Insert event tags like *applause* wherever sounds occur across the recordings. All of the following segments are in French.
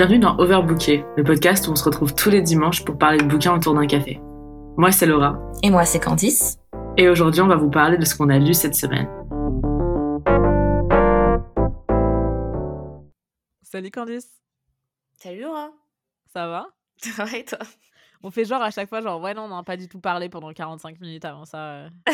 Bienvenue dans Overbooké, le podcast où on se retrouve tous les dimanches pour parler de bouquins autour d'un café. Moi, c'est Laura. Et moi, c'est Candice. Et aujourd'hui, on va vous parler de ce qu'on a lu cette semaine. Salut Candice. Salut Laura. Ça va? *laughs* Ça va et toi? On fait genre à chaque fois, genre, ouais, non, on n'a pas du tout parlé pendant 45 minutes avant ça. euh. *laughs*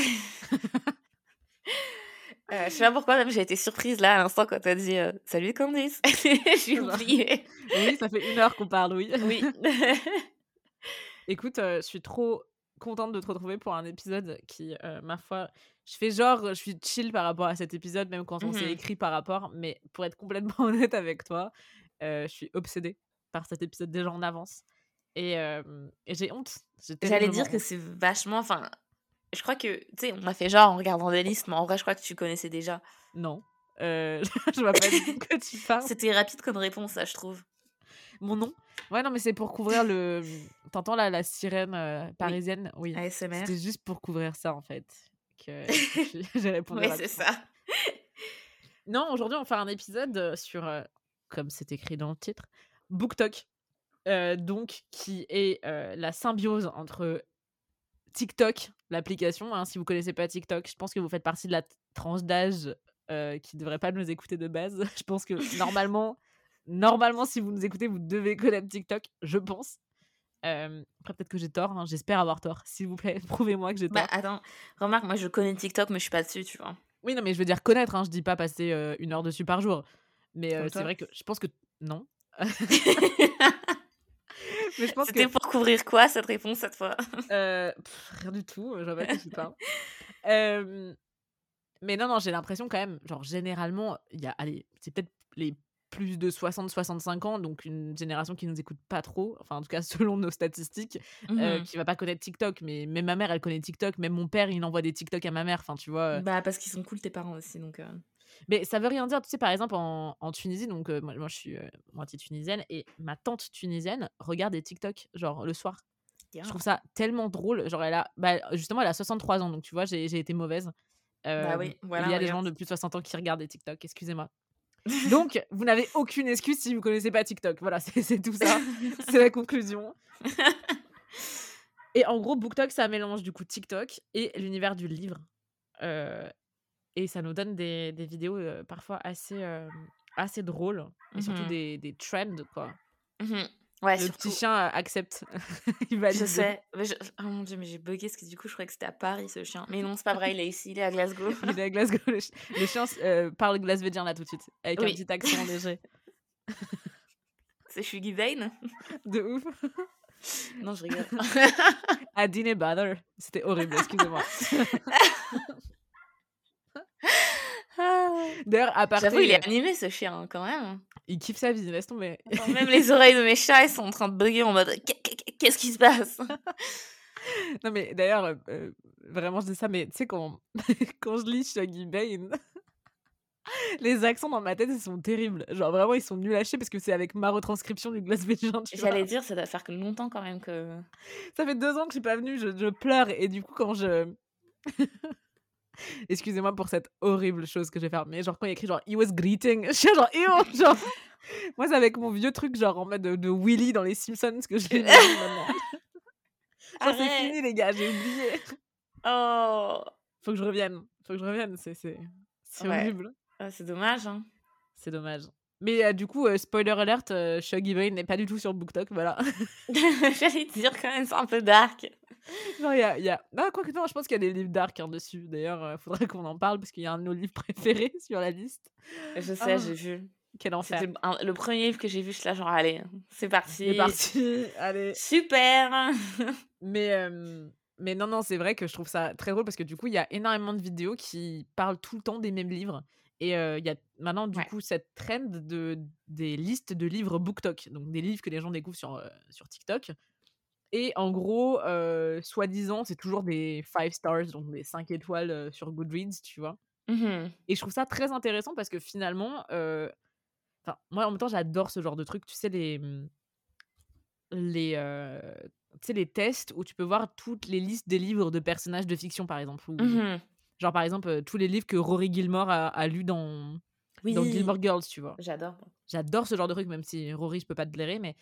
Euh, Je sais pas pourquoi, même j'ai été surprise là à l'instant quand t'as dit euh, Salut Candice. *laughs* *laughs* j'ai oublié. oui, ça fait une heure qu'on parle, oui. Oui. *laughs* Écoute, euh, je suis trop contente de te retrouver pour un épisode qui, ma foi, je fais genre, je suis chill par rapport à cet épisode, même quand on s'est Mhm. écrit par rapport, mais pour être complètement honnête avec toi, je suis obsédée par cet épisode déjà en avance. Et, et j'ai honte. J'allais dire que c'est vachement. Enfin, je crois que. Tu sais, on a fait genre en regardant des listes, mais en vrai, je crois que tu connaissais déjà. Non. Euh, *laughs* je vois pas du *laughs* tout de quoi tu parles. C'était rapide comme réponse, ça, je trouve. Mon nom? Ouais, non, mais c'est pour couvrir le. T'entends là la sirène euh, parisienne? Oui. ASMR. C'était juste pour couvrir ça en fait. Que que j'ai répondu. Oui, rapidement. c'est ça. Non, aujourd'hui, on va faire un épisode euh, sur, euh, comme c'est écrit dans le titre, BookTok. Donc, qui est la symbiose entre TikTok, l'application. hein, si vous connaissez pas TikTok, je pense que vous faites partie de la tranche d'âge euh, qui ne devrait pas nous écouter de base. *laughs* Je pense que normalement, normalement, si vous nous écoutez, vous devez connaître TikTok, je pense. Euh, après, peut-être que j'ai tort. hein, J'espère avoir tort. S'il vous plaît, *laughs* prouvez-moi que j'ai tort. Bah, attends, remarque, moi je connais TikTok, mais je suis pas dessus, tu vois. Oui, non, mais je veux dire connaître, hein, je dis pas passer euh, une heure dessus par jour. Mais euh, c'est vrai que je pense que. Non. *laughs* *laughs* mais je pense C'était que. pour couvrir quoi cette réponse cette fois? Euh, pff, rien du tout, je vois pas de qui tu parles. Euh, mais non, non, j'ai l'impression quand même, genre généralement, il y a. Allez, c'est peut-être les plus de 60-65 ans, donc une génération qui nous écoute pas trop, enfin en tout cas *laughs* selon nos statistiques, euh, Mhm. qui va pas connaître TikTok, mais même ma mère elle connaît TikTok, même mon père il envoie des TikTok à ma mère, enfin tu vois. euh, Bah, parce qu'ils sont cool tes parents aussi, donc. Euh, Mais ça veut rien dire, tu sais, par exemple, en, en Tunisie, donc euh, moi, moi, je suis euh, moitié tunisienne, et ma tante tunisienne regarde des TikTok, genre le soir. Je trouve ça tellement drôle. Genre, elle a, bah, justement, elle a 63 ans, donc tu vois, j'ai été mauvaise. Bah oui, Euh, voilà, Il y a des gens de plus de 60 ans qui regardent des TikTok, excusez-moi. *laughs* Donc, vous n'avez aucune excuse si vous connaissez pas TikTok. Voilà, c'est c'est tout ça. *laughs* c'est la conclusion. *laughs* Et en gros, BookTok, ça mélange du coup TikTok et l'univers du livre. Euh, et ça nous donne des, des vidéos euh, parfois assez, euh, assez drôles. Et surtout Mhm. des, des trends, quoi. Ouais, Le surtout. petit chien accepte. *laughs* Il valide. Je sais. Mais je- Oh mon dieu, mais j'ai bugué parce que du coup, je croyais que c'était à Paris ce chien. Mais non, c'est pas vrai, il est ici, il est à Glasgow. *laughs* Il est à Glasgow. Le, chi- le chien euh, parle glasvédien là tout de suite. Avec un Oui. petit accent léger. *laughs* C'est Shuggy Vane De ouf. Non, je rigole. À dîner. C'était horrible, excusez-moi. D'ailleurs, à part. J'avoue, il est animé ce chien hein, quand même. Il kiffe sa vie, laisse tomber. Attends, même les oreilles de mes chats, ils sont en train de bugger en mode Qu'est- qu'est- Qu'est-ce qui se passe? *laughs* Non, mais d'ailleurs, euh, euh, vraiment, je dis ça, mais tu sais, quand, *laughs* quand je lis Shaggy Bane, *laughs* les accents dans ma tête, ils sont terribles. Genre, vraiment, ils sont nuls à chier parce que c'est avec ma retranscription du vois. J'allais dire, ça doit faire que longtemps quand même que. Ça fait deux ans que je suis pas venue, je, je pleure, et du coup, quand je. *laughs* Excusez-moi pour cette horrible chose que je vais faire, mais genre, quand il y a écrit genre, he was greeting, *laughs* je suis genre, Ew genre. *laughs* Moi, c'est avec mon vieux truc, genre, en mode de, de Willy dans les Simpsons que je mis maintenant. C'est fini, les gars, j'ai oublié. Oh Faut que je revienne. Faut que je revienne. C'est, c'est, c'est Ouais. horrible. Ah, C'est dommage, hein. C'est dommage. Mais euh, du coup, euh, spoiler alert, euh, Shuggy Bane n'est pas du tout sur BookTok, voilà. *laughs* J'allais dire quand même, c'est un peu dark. non, il y a, y a... Ah, quoique non, je pense qu'il y a des livres dark hein, dessus. D'ailleurs, il faudrait qu'on en parle parce qu'il y a un de nos livres *laughs* préférés sur la liste. Je sais, Ah. j'ai vu. Quel enfer. C'était un- le premier livre que j'ai vu, je suis là, genre, allez, c'est parti. C'est parti. Allez. Super *laughs* Mais, euh, mais non, non, c'est vrai que je trouve ça très drôle parce que du coup, il y a énormément de vidéos qui parlent tout le temps des mêmes livres. Et euh, il y a maintenant, du Ouais. coup, cette trend de, des listes de livres BookTok. Donc, des livres que les gens découvrent sur, euh, sur TikTok. Et en gros, euh, soi-disant, c'est toujours des 5 stars, donc des 5 étoiles sur Goodreads, tu vois. Mhm. Et je trouve ça très intéressant parce que finalement, enfin, moi en même temps, j'adore ce genre de truc. Tu sais, les, mmh, les, tu sais, les tests où tu peux voir toutes les listes des livres de personnages de fiction, par exemple. Mhm. Genre, par exemple, euh, tous les livres que Rory Gilmore a, a lus dans, Oui. dans Gilmore Girls, tu vois. J'adore. J'adore ce genre de truc, même si Rory, je peux pas te blairer, mais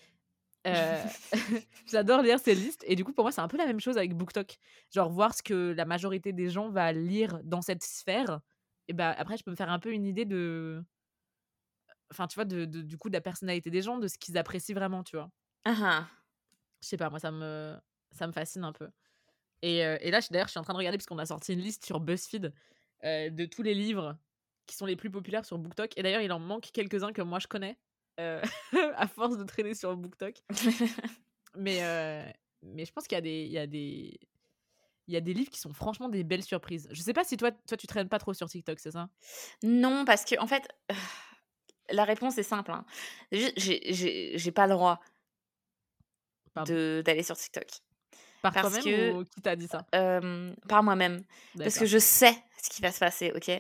*laughs* euh, *laughs* j'adore lire ces listes. Et du coup, pour moi, c'est un peu la même chose avec BookTok. Genre, voir ce que la majorité des gens va lire dans cette sphère. Et bah, après, je peux me faire un peu une idée de. Enfin, tu vois, de, de- du coup, de la personnalité des gens, de ce qu'ils apprécient vraiment, tu vois. Ah ah. Je sais pas, moi, ça me, ça me fascine un peu. Et, euh, et là, d'ailleurs, je suis en train de regarder, parce qu'on a sorti une liste sur BuzzFeed euh, de tous les livres qui sont les plus populaires sur BookTok. Et d'ailleurs, il en manque quelques-uns que moi, je connais, euh, *laughs* à force de traîner sur BookTok. *laughs* Mais, mais je pense qu'il y a des... Il y a des... Il y a des livres qui sont franchement des belles surprises. Je sais pas si toi, toi tu traînes pas trop sur TikTok, c'est ça? Non, parce que, en fait, *sighs* la réponse est simple. hein. J'ai pas le droit d'aller sur TikTok. Par toi-même ou qui t'a dit ça? Euh, par moi-même. Parce que je sais ce qui va se passer, ok?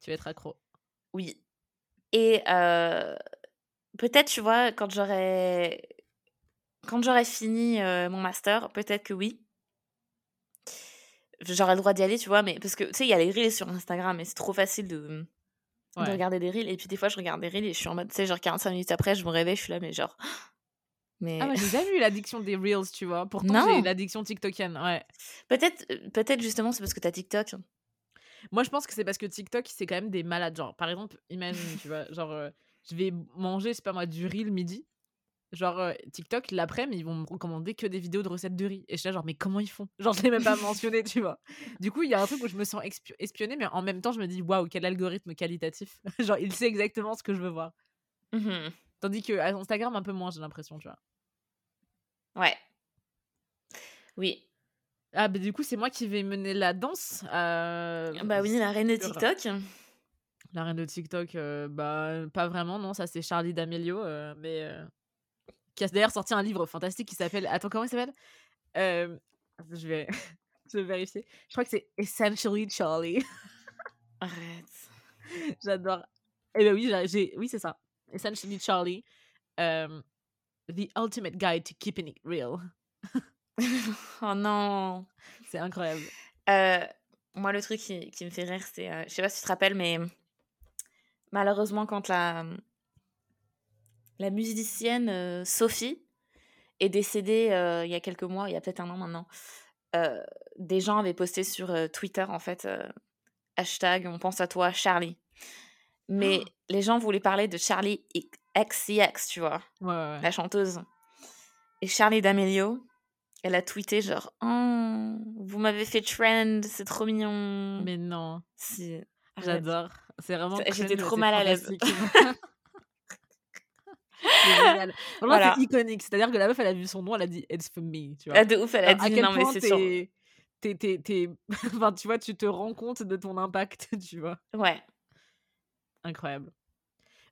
Tu vas être accro. Oui. Et euh, peut-être, tu vois, quand j'aurai quand j'aurai fini euh, mon master, peut-être que oui. J'aurai le droit d'y aller, tu vois, mais parce que tu sais, il y a les reels sur Instagram et c'est trop facile de, de regarder des reels. Et puis des fois, je regarde des reels et je suis en mode, tu sais, genre 45 minutes après, je me réveille, je suis là, mais genre. Mais Ah, moi, j'ai jamais eu l'addiction des Reels, tu vois. Pourtant, j'ai l'addiction TikTokienne, ouais. peut-être peut-être justement, c'est parce que t'as TikTok. Moi, je pense que c'est parce que TikTok, c'est quand même des malades. Genre, par exemple, imagine, tu vois, genre, euh, je vais manger, je sais pas moi, du riz le midi. Genre, euh, TikTok, l'après-midi, ils vont me recommander que des vidéos de recettes de riz. Et je suis là, genre, mais comment ils font? Genre, je l'ai même pas mentionné, tu vois. Du coup, il y a un truc où je me sens espionnée, mais en même temps, je me dis, waouh, quel algorithme qualitatif. *laughs* genre, il sait exactement ce que je veux voir. Mhm. Tandis que à Instagram, un peu moins, j'ai l'impression, tu vois. Ouais. Oui. Ah, bah, du coup, c'est moi qui vais mener la danse. euh, Bah oui, la reine de TikTok. La reine de TikTok, euh, bah pas vraiment, non, ça c'est Charlie D'Amelio, euh, mais qui a d'ailleurs sorti un livre fantastique qui s'appelle. Attends, comment il s'appelle? Je vais, *laughs* je vais vérifier. Je crois que c'est Essentially Charlie. Arrête. *laughs* J'adore. Eh ben oui, j'ai, j'ai- oui c'est ça. Essentially Charlie. euh, The Ultimate Guide to Keeping It Real. *laughs* oh non. C'est incroyable. Euh, moi, le truc qui, qui me fait rire, c'est. euh, je sais pas si tu te rappelles, mais malheureusement, quand la, la musicienne euh, Sophie est décédée euh, il y a quelques mois, il y a peut-être un an maintenant, des gens avaient posté sur Twitter, en fait, hashtag on pense à toi, Charlie. Mais Oh. les gens voulaient parler de Charlie XCX, tu vois, Ouais, ouais, ouais. la chanteuse. Et Charlie D'Amelio, elle a tweeté genre Oh, vous m'avez fait trend, c'est trop mignon. Mais non, Si. J'adore. C'est vraiment. J'étais trop mal à l'aise. *laughs* C'est Voilà. c'est iconique. C'est-à-dire que la meuf, elle a vu son nom, elle a dit It's for me. Tu vois. Ah, de ouf, elle a Alors, à dit quel non, mais c'est sûr. t'es, t'es, t'es- *laughs* enfin, tu vois, tu te rends compte de ton impact, *laughs* tu vois. Ouais. Incroyable.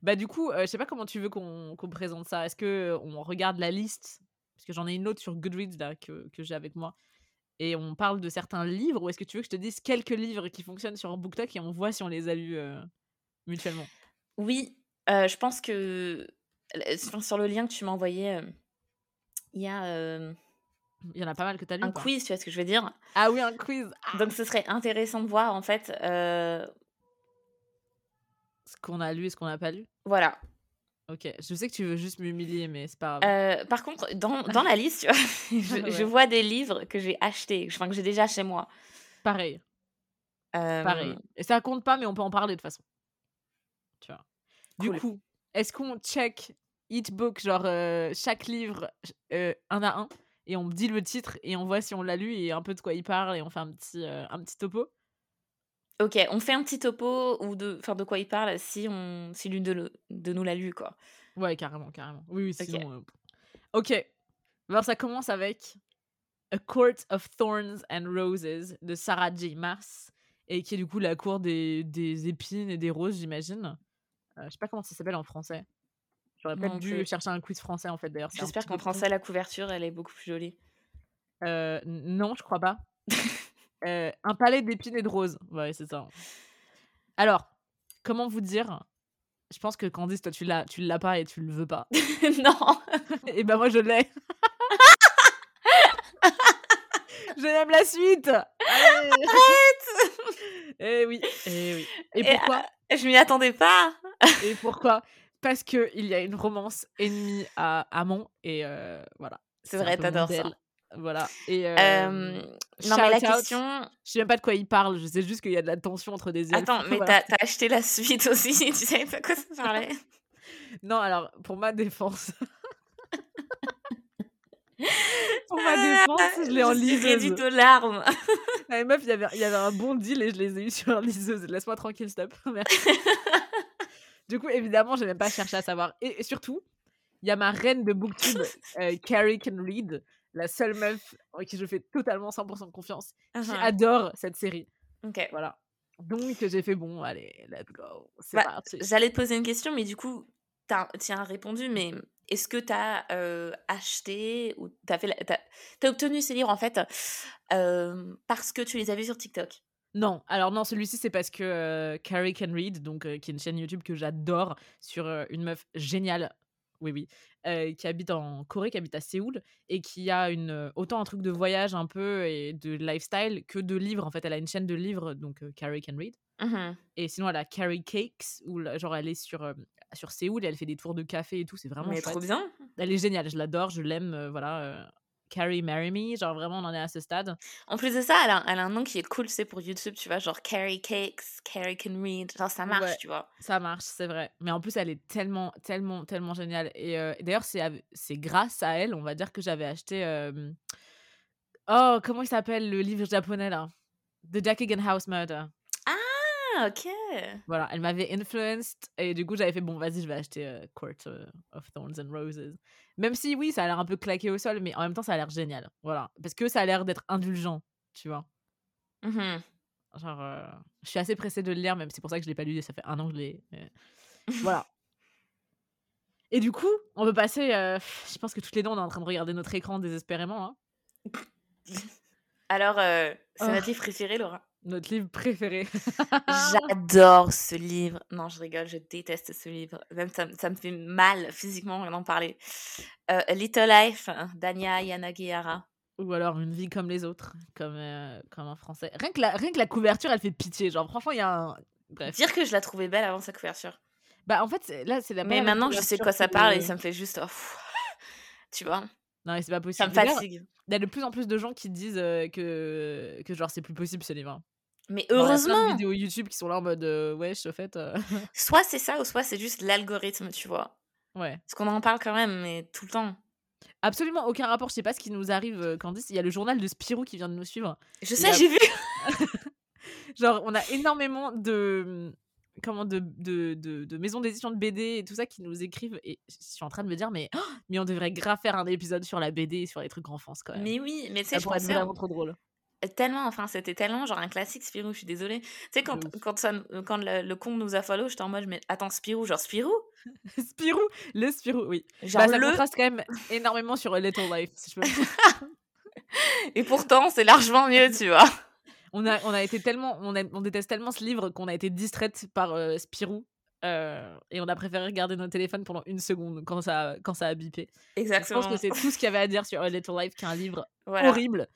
Bah du coup, euh, je sais pas comment tu veux qu'on, qu'on présente ça. Est-ce que euh, on regarde la liste? Parce que j'en ai une autre sur Goodreads là que, que j'ai avec moi. Et on parle de certains livres. Ou est-ce que tu veux que je te dise quelques livres qui fonctionnent sur BookTok et on voit si on les a lus euh, mutuellement? Oui, euh, je pense que euh, sur le lien que tu m'as envoyé, il y a Il y en a pas mal que tu as lu. un quiz, tu vois ce que je veux dire? Ah oui, un quiz. Ah, Donc ce serait intéressant de voir en fait. Ce qu'on a lu et ce qu'on n'a pas lu. voilà. Ok, je sais que tu veux juste m'humilier, mais c'est pas grave. Euh, par contre, dans, dans la liste, tu vois, *laughs* je, *laughs* vois des livres que j'ai achetés, enfin que j'ai déjà chez moi. Pareil, Euh, pareil. Et ça compte pas, mais on peut en parler de toute façon. Tu vois. Du coup, est-ce qu'on check each book, genre euh, chaque livre euh, un à un, et on me dit le titre et on voit si on l'a lu et un peu de quoi il parle et on fait un petit, un petit topo? Ok, on fait un petit topo ou de, enfin de quoi il parle si on, si l'une de, le- de nous l'a lu quoi. Ouais, carrément, carrément. Oui, oui, Ok. sinon. euh, Ok. Alors, ça commence avec A Court of Thorns and Roses de Sarah J. Maas, et qui est du coup la cour des, des épines et des roses, j'imagine. Euh, je sais pas comment ça s'appelle en français. J'aurais peut-être dû plus. chercher un quiz français en fait d'ailleurs. J'espère qu'en français la couverture elle est beaucoup plus jolie. Euh, non, je crois pas. *laughs* Euh, un palais d'épines et de roses. Ouais, c'est ça. Alors, comment vous dire? Je pense que Candice, toi, tu l'as, tu l'as pas et tu le veux pas. *laughs* non. *laughs* et ben moi, je l'ai. *laughs* je l'aime la suite. Allez. Eh oui, eh oui. Et Et, pourquoi? Je m'y attendais pas. Et pourquoi? Parce qu'il y a une romance ennemi à amant. Et euh, voilà. C'est vrai, t'adores ça. Voilà. Et Euh, non, mais la out. question. Je sais même pas de quoi il parle. Je sais juste qu'il y a de la tension entre des elfes. Attends, *laughs* mais Voilà. t'as acheté la suite aussi, *laughs* tu savais pas quoi ça parlait? *laughs* Non, alors, pour ma défense. pour ma défense, je l'ai en Ah, liseuse. aux larmes. Ah, meuf, il y avait- il y avait un bon deal et je les ai eu sur liseuse. Laisse-moi tranquille, stop. Merci. du coup, évidemment, j'ai même pas cherché à savoir. Et, et surtout, il y a ma reine de booktube, euh, Carrie Can Read, la seule meuf en qui je fais totalement 100% confiance, qui Mhm. adore cette série. Ok. Voilà. Donc, j'ai fait bon, allez, let's go. C'est Bah, parti. J'allais te poser une question, mais du coup, tu as répondu, mais est-ce que tu as acheté ou tu as, t'as- t'as obtenu ces livres en fait euh, parce que tu les as vus sur TikTok? Non, alors non, celui-ci c'est parce que euh, Carrie Can Read, donc qui est une chaîne YouTube que j'adore, sur une meuf géniale, oui oui, euh, qui habite en Corée, qui habite à Séoul et qui a une autant un truc de voyage un peu et de lifestyle que de livres. En fait, elle a une chaîne de livres, donc euh, Carrie Can Read. Mhm. Et sinon, elle a Carrie Cakes où genre elle est sur euh, sur Séoul et elle fait des tours de café et tout. C'est vraiment Mais chouette. trop bien. Elle est géniale, je l'adore, je l'aime, voilà. Carrie Marry Me, genre vraiment on en est à ce stade. En plus de ça, elle a, elle a un nom qui est cool, c'est pour YouTube, tu vois, genre Carrie Cakes, Carrie Can Read, genre ça marche, Ouais. tu vois. Ça marche, c'est vrai. Mais en plus, elle est tellement, tellement, tellement géniale. Et, euh, et d'ailleurs, c'est, grâce à elle, on va dire, que j'avais acheté. euh, Oh, comment il s'appelle le livre japonais là? The Jackagan House Murder. Ah, ok. Voilà, elle m'avait influenced. Et du coup, j'avais fait bon, vas-y, je vais acheter euh, Court euh, of Thorns and Roses. Même si, oui, ça a l'air un peu claqué au sol, mais en même temps, ça a l'air génial. Voilà. Parce que ça a l'air d'être indulgent, tu vois? Mhm. Genre, euh, je suis assez pressée de le lire, même c'est pour ça que je l'ai pas lu, ça fait un an que je l'ai. mais Voilà. *laughs* Et du coup, on peut passer. euh, je pense que toutes les deux, on est en train de regarder notre écran désespérément. hein. *laughs* Alors, c'est Oh. notre livre préféré, Laura. Notre livre préféré. *laughs* J'adore ce livre. Non, je rigole, je déteste ce livre. Même ça, me- ça me fait mal physiquement d'en parler. Euh, A Little Life d'Anya Yanagihara. Ou alors Une vie comme les autres, comme, euh, comme en français. Rien que, la, rien que la couverture, elle fait pitié. Genre, franchement, il y a un. Bref. Dire que je la trouvais belle avant sa couverture. Bah, en fait, là, c'est la Mais même maintenant que je sais de quoi ça parle et ça me fait juste. oh, tu vois, Non, mais c'est pas ça possible. me D'ailleurs, fatigue. Il y a de plus en plus de gens qui disent que, que genre c'est plus possible ce livre. hein. Mais Genre, il y a plein de heureusement, vidéos YouTube qui sont là en mode euh, wesh, au fait. euh, *laughs* soit c'est ça ou soit c'est juste l'algorithme, tu vois. ouais. Parce qu'on en parle quand même, mais tout le temps. Absolument aucun rapport. Je sais pas ce qui nous arrive, Candice. Il y a le journal de Spirou qui vient de nous suivre. Je sais, a- j'ai vu. *laughs* Genre, on a énormément de comment de, de, de, de maisons d'édition de BD et tout ça qui nous écrivent. Et je suis en train de me dire, mais, oh, mais on devrait grave faire un épisode sur la BD et sur les trucs enfance quand même. Mais oui, mais tu sais, je pourrait être vraiment trop drôle. tellement, enfin, c'était tellement genre un classique Spirou, je suis désolée. Tu sais, quand, quand, ça, quand le, le compte nous a follow, j'étais en mode, mais attends, Spirou, genre Spirou? *laughs* Spirou, le Spirou, oui. Genre Bah, ça le. contraste quand même énormément sur Little Life, si je peux me *laughs* Et pourtant, c'est largement mieux, tu vois. On a, on a été tellement, on, a- on déteste tellement ce livre qu'on a été distraite par euh, Spirou. euh, et on a préféré regarder nos téléphones pendant une seconde quand ça, quand ça a bipé. Je Exactement. pense que c'est tout ce qu'il y avait à dire sur A Little Life, qui est un livre *laughs* Voilà. horrible.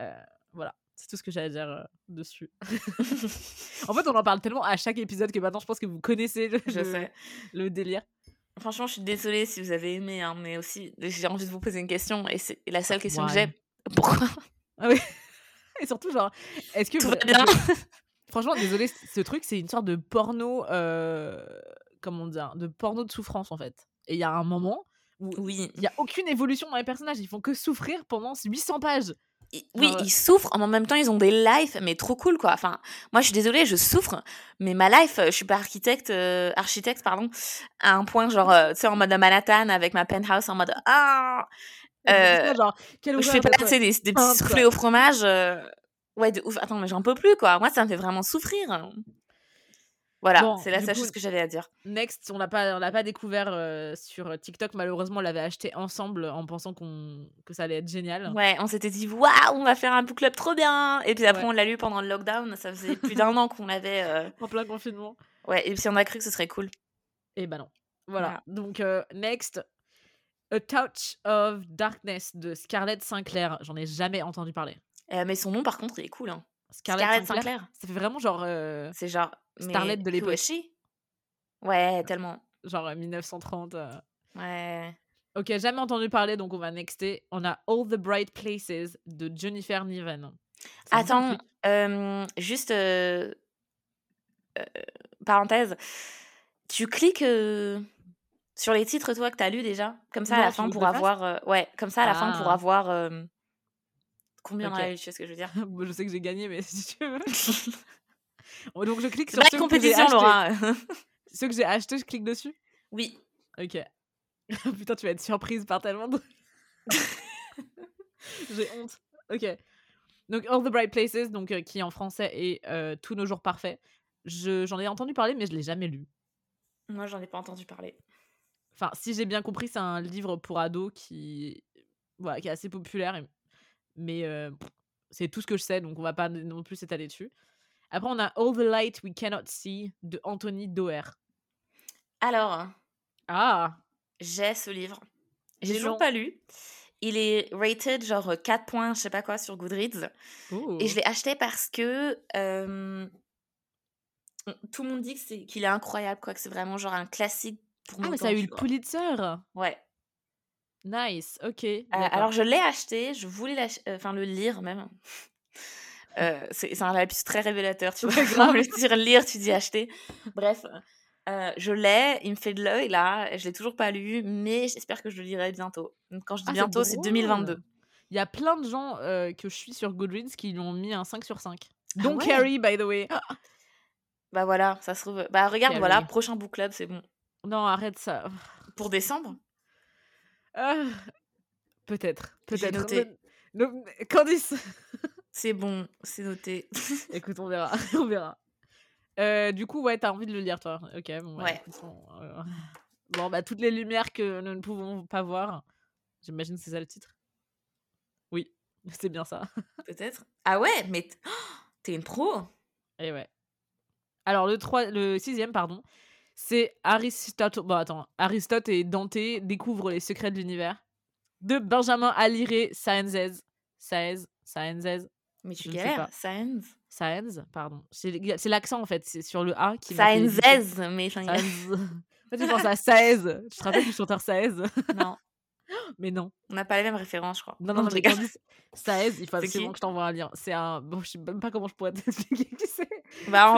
Euh, voilà, c'est tout ce que j'ai à dire euh, dessus. *laughs* en fait, on en parle tellement à chaque épisode que maintenant, je pense que vous connaissez le, Je sais. le délire. Franchement, je suis désolée si vous avez aimé, hein, mais aussi, j'ai envie de vous poser une question. Et c'est la seule question que j'ai. Pourquoi? Ah oui. Et surtout, genre, est-ce que. Tout va vra- bien *laughs* Franchement, désolé, ce truc, c'est une sorte de porno. Euh, comment dire De porno de souffrance, en fait. Et il y a un moment où Oui. il n'y a aucune évolution dans les personnages. Ils font que souffrir pendant 800 pages. Oui, euh ils souffrent, en même temps, ils ont des lives, mais trop cool, quoi. Enfin, moi, je suis désolée, je souffre, mais ma life, euh, je suis pas architecte, euh, architecte, pardon, à un point, genre, *laughs* tu sais, en mode Manhattan, avec ma penthouse, en mode, ah, euh, genre, je fais pas, des, des petits peinte, soufflets au fromage, euh, ouais, de ouf. Attends, mais j'en peux plus, quoi. Moi, ça me fait vraiment souffrir. Voilà, Bon, c'est la seule chose que j'avais à dire. Next, on l'a pas, on l'a pas découvert euh, sur TikTok. Malheureusement, on l'avait acheté ensemble en pensant qu'on que ça allait être génial. Ouais, on s'était dit, waouh, on va faire un book club trop bien. Et puis après, Ouais. on l'a lu pendant le lockdown. Ça faisait plus d'un an qu'on l'avait. euh, En plein confinement. Ouais, et puis on a cru que ce serait cool. Et bah non. Voilà. Voilà. Donc euh, next, A Touch of Darkness de Scarlett Sinclair. J'en ai jamais entendu parler. Euh, mais son nom, par contre, il est cool. Hein. Scarlett, Scarlett Sinclair? Sinclair. Ça fait vraiment genre euh, C'est genre. Starlet de l'époque. Ouais, tellement. Genre euh, 1930. euh. Ouais. Ok, jamais entendu parler, donc on va nexter. On a All the Bright Places de Jennifer Niven. Attends, euh, juste euh, euh, parenthèse. Tu cliques euh, sur les titres, toi, que t'as lu déjà? Comme ça, à la fin, pour avoir. euh, ouais, comme ça, à la fin, pour Ah. avoir. euh, combien on Ok. a eu, tu sais ce que je veux dire? *laughs* Bon, je sais que j'ai gagné, mais *laughs* si tu veux. Bon, *laughs* donc je clique sur pas ceux une que j'ai compétition. Laura. Ceux que j'ai achetés, je clique dessus? Oui. Ok. Putain, tu vas être surprise par tellement de... J'ai honte. Ok. Donc, All the Bright Places, donc, euh, qui en français est euh, Tous nos jours parfaits. Je- J'en ai entendu parler, mais je l'ai jamais lu. Moi, j'en ai pas entendu parler. Enfin, si j'ai bien compris, c'est un livre pour ados qui, voilà, qui est assez populaire. Mais euh, c'est tout ce que je sais, donc on va pas non plus s'étaler dessus. Après, on a All the Light We Cannot See de Anthony Doerr. Alors, Ah j'ai ce livre. J'ai est toujours pas lu. Il est rated genre 4 points, je sais pas quoi, sur Goodreads. Et je l'ai acheté parce que euh, tout le monde dit que c'est- qu'il est incroyable, quoi, que c'est vraiment genre un classique pour Ah, mais ça a eu le. Pulitzer Ouais. Nice, ok. Euh, alors je l'ai acheté, je voulais euh, enfin le lire même. *laughs* Euh, c'est un lapsus très révélateur, tu *laughs* vois. Grave. veut dire lire, tu dis acheter. Bref, euh, je l'ai, il me fait de l'œil là. Je l'ai toujours pas lu, mais j'espère que je le lirai bientôt. Donc, Quand je dis Ah, bientôt, c'est drôle. 2022. Il y a plein de gens euh, que je suis sur Goodreads qui lui ont mis un 5 sur 5. Dont ouais? Carrie, by the way. Bah voilà, ça se trouve. Bah regarde, Carrie. voilà, prochain book club, c'est bon. Non, arrête ça. Pour décembre? Ah, Peut-être, peut-être. Candice C'est bon, c'est noté. *laughs* Écoute, on verra, *laughs* on verra. Euh, du coup, ouais, t'as envie de le lire, toi? Ok, bon, ouais. Ouais. euh, Bon, bah, toutes les lumières que nous ne pouvons pas voir. J'imagine que c'est ça le titre. Oui, c'est bien ça. *laughs* Peut-être. Ah ouais, mais oh, *gasps* t'es une pro. Et ouais. Alors, le, 3, le sixième, pardon, c'est Aristote. Bon, attends. Aristote et Dante découvrent les secrets de l'univers de Benjamin Alire Saenz. Saenz. Saenz. Mais tu galères. Saenz. Saenz, pardon. C'est l'accent en fait, c'est sur le A qui. Saenzez, mais Saenz. En fait, *laughs* tu penses à Saez. Tu te rappelles du chanteur Saez non, *laughs* Mais non. on n'a pas les mêmes références, je crois. Non, non, non, je mais. Candice, Saez, il faut absolument que je t'envoie un lien. C'est un. Bon, je sais même pas comment je pourrais *laughs* t'expliquer qui c'est. Bah,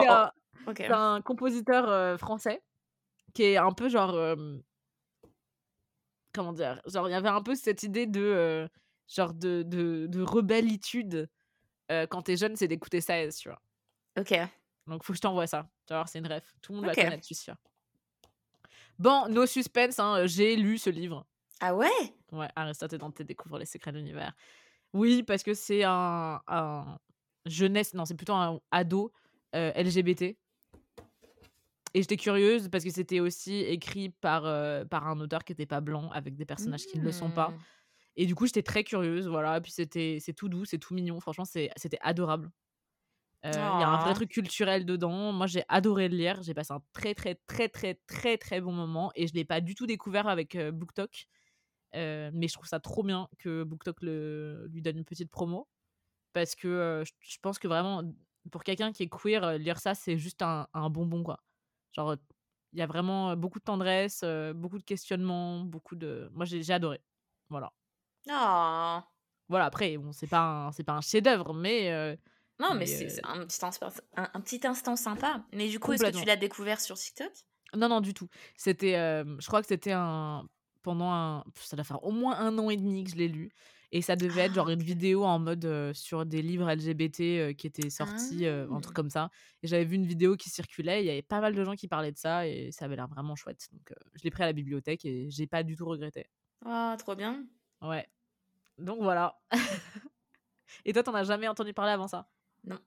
C'est en- un, un compositeur euh, français qui est un peu genre. euh, comment dire? Genre, il y avait un peu cette idée de. euh, genre de, de, de rebellitude. euh, quand t'es jeune, c'est d'écouter Saez, tu vois? Ok. Donc, faut que je t'envoie ça. Tu vas voir, c'est une ref. Tout le monde va connaître, je suis sûre. Bon, no suspense, hein, j'ai lu ce livre. Ah ouais? Ouais, Aristote et Dante découvrent les secrets de l'univers. Oui, parce que c'est un, un jeunesse, non, c'est plutôt un ado euh, LGBT. Et j'étais curieuse parce que c'était aussi écrit par, euh, par un auteur qui n'était pas blanc, avec des personnages qui ne le sont pas. Hmm. Et du coup, j'étais très curieuse, voilà. Puis c'était, c'est tout doux, c'est tout mignon. Franchement, c'était adorable. Euh, Il y a un vrai truc culturel dedans. Moi, j'ai adoré le lire. J'ai passé un très, très, très, très, très, très bon moment. Et je l'ai pas du tout découvert avec euh, BookTok. Euh, mais je trouve ça trop bien que BookTok le, lui donne une petite promo. Parce que je, pense que vraiment, pour quelqu'un qui est queer, lire ça, c'est juste un, un bonbon, quoi. Genre, il y a vraiment beaucoup de tendresse, beaucoup de questionnements, beaucoup de. Moi, j'ai adoré. Voilà. Oh. Voilà, après, bon, c'est pas un, c'est pas un chef-d'œuvre, mais. euh, Non, mais Mais, c'est euh, un, petit instant- un, un petit instant sympa. Mais du coup, est-ce que tu l'as découvert sur TikTok? Non, non, du tout. C'était, euh, je crois que c'était un pendant un, ça doit faire au moins un an et demi que je l'ai lu, et ça devait être genre Ah, une vidéo en mode euh, sur des livres LGBT euh, qui étaient sortis, euh, un truc Ah. comme ça. Et j'avais vu une vidéo qui circulait, il y avait pas mal de gens qui parlaient de ça, et ça avait l'air vraiment chouette. Donc je l'ai pris à la bibliothèque et j'ai pas du tout regretté. Oh, trop bien. Ouais. Donc voilà. *laughs* et toi, t'en as jamais entendu parler avant ça? Non.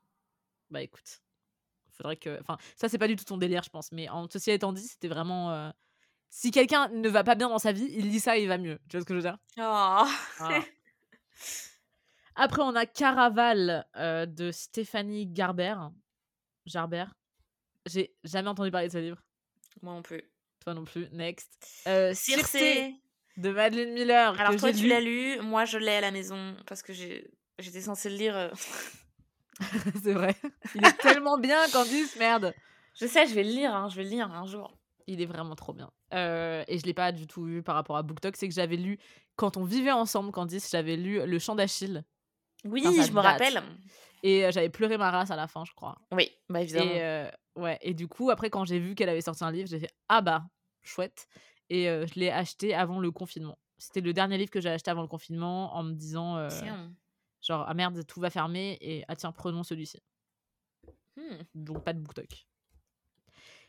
Bah écoute, faudrait que. Enfin, ça c'est pas du tout ton délire, je pense. Mais en ceci étant dit, c'était vraiment. euh, Si quelqu'un ne va pas bien dans sa vie, il lit ça et il va mieux. Tu vois ce que je veux dire? Oh. Voilà. *laughs* Après, on a Caraval euh, de Stéphanie Garber. J'ai jamais entendu parler de ce livre. Moi non plus. Toi non plus. Next. Euh. Circé de Madeleine Miller. Alors toi, tu l'as lu. Moi, je l'ai à la maison parce que j'étais censée le lire. euh. *laughs* c'est vrai. Il est tellement bien, Candice, merde. Je sais, je vais le lire. hein, je vais le lire un jour. Il est vraiment trop bien. Euh, et je l'ai pas du tout vu par rapport à BookTok. C'est que j'avais lu, quand on vivait ensemble, Candice, j'avais lu Le Chant d'Achille. Oui, je me rappelle. Et euh, j'avais pleuré ma race à la fin, je crois. Oui, bah évidemment. Et, euh, ouais, et du coup, après, quand j'ai vu qu'elle avait sorti un livre, j'ai fait Ah bah, chouette. Et euh, je l'ai acheté avant le confinement. C'était le dernier livre que j'ai acheté avant le confinement en me disant euh, genre ah merde tout va fermer et ah tiens prenons celui-ci Hmm. donc pas de BookTok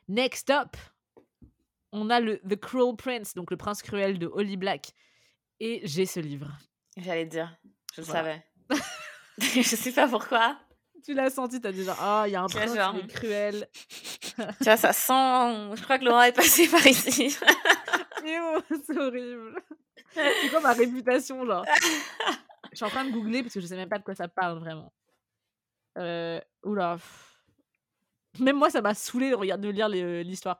next up on a le The Cruel Prince donc le prince cruel de Holly Black et j'ai ce livre J'allais te dire. Je le savais. *laughs* *laughs* je sais pas pourquoi. tu l'as senti t'as dit genre ah il y a un prince genre- cruel *laughs* tu vois, ça sent. Je crois que Laura est passée par ici. Mais oh, c'est horrible c'est quoi ma réputation genre? Je suis en train de googler parce que je sais même pas de quoi ça parle vraiment euh, oula même moi ça m'a saoulé de regarder de lire euh, l'histoire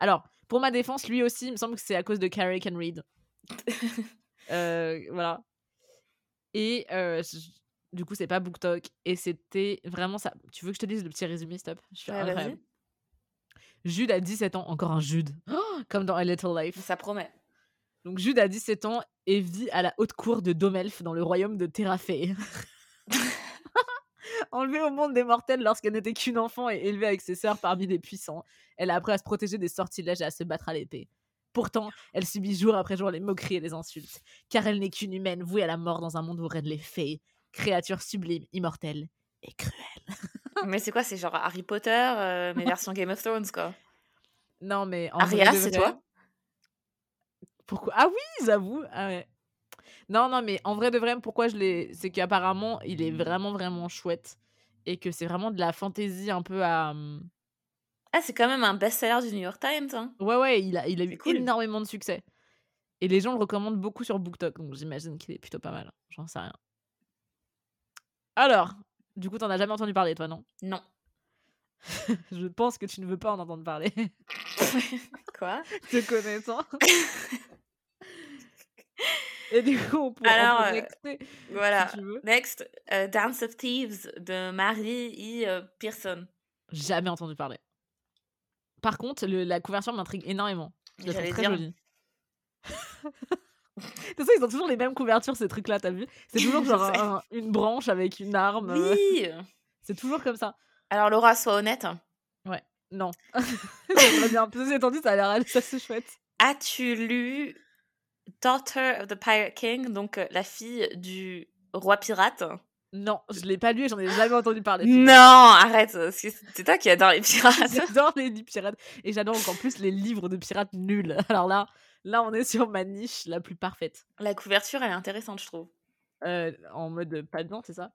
alors pour ma défense lui aussi il me semble que c'est à cause de Carrie Can Read *laughs* Euh, voilà. Et euh, du coup c'est pas BookTok et c'était vraiment ça. Tu veux que je te dise le petit résumé stop? Je suis Ouais. Jude a 17 ans encore un Jude. Oh, *gasps* comme dans A Little Life. Ça promet. donc Jude a 17 ans et vit à la haute cour de Domelf dans le royaume de Terrafé. *laughs* Enlevée au monde des mortels lorsqu'elle n'était qu'une enfant et élevée avec ses sœurs parmi les puissants, elle a appris à se protéger des sortilèges et à se battre à l'épée. Pourtant, elle subit jour après jour les moqueries et les insultes, car elle n'est qu'une humaine vouée à la mort dans un monde où règnent les fées, créatures sublimes, immortelles et cruelles. *laughs* Mais c'est quoi C'est genre Harry Potter, euh, mais version Game of Thrones, quoi? Non mais en Aria, c'est vrai- toi? Pourquoi? Ah oui, j'avoue. Ah ouais. Non, non, mais en vrai de vrai, pourquoi je l'ai. C'est qu'apparemment, il est vraiment, vraiment chouette. Et que c'est vraiment de la fantaisie un peu à. Ah, c'est quand même un best-seller du New York Times. Hein. Ouais, ouais, il a, il a eu cool. énormément de succès. Et les gens le recommandent beaucoup sur BookTok. Donc j'imagine qu'il est plutôt pas mal. J'en sais rien. Alors, du coup, t'en as jamais entendu parler, toi, non? Non. *laughs* Je pense que tu ne veux pas en entendre parler. *laughs* quoi? *laughs* Te connaissant. Et du coup, on peut, Alors, on peut euh, Voilà. si tu veux. Next, euh, Dance of Thieves de Marie E. Pearson. Jamais entendu parler. Par contre, le- la couverture m'intrigue énormément. Je très dire. jolie. *laughs* De toute façon, ils ont toujours les mêmes couvertures, ces trucs-là, t'as vu? C'est *laughs* toujours genre un- une branche avec une arme. Oui *laughs* C'est toujours comme ça. Alors, Laura, sois honnête. Non. J'aimerais bien. Étant dit, ça a l'air ça c'est chouette. As-tu lu Daughter of the Pirate King, donc euh, la fille du roi pirate Non, je l'ai pas lu et j'en ai jamais entendu parler. *gasps* Non, arrête, que c'est toi qui adore les *laughs* pirates. J'adore les pirates et j'adore encore plus les livres de pirates nuls. *laughs* Alors là, là, on est sur ma niche la plus parfaite. La couverture, elle est intéressante, je trouve. Euh, en mode pas de blanc, c'est ça?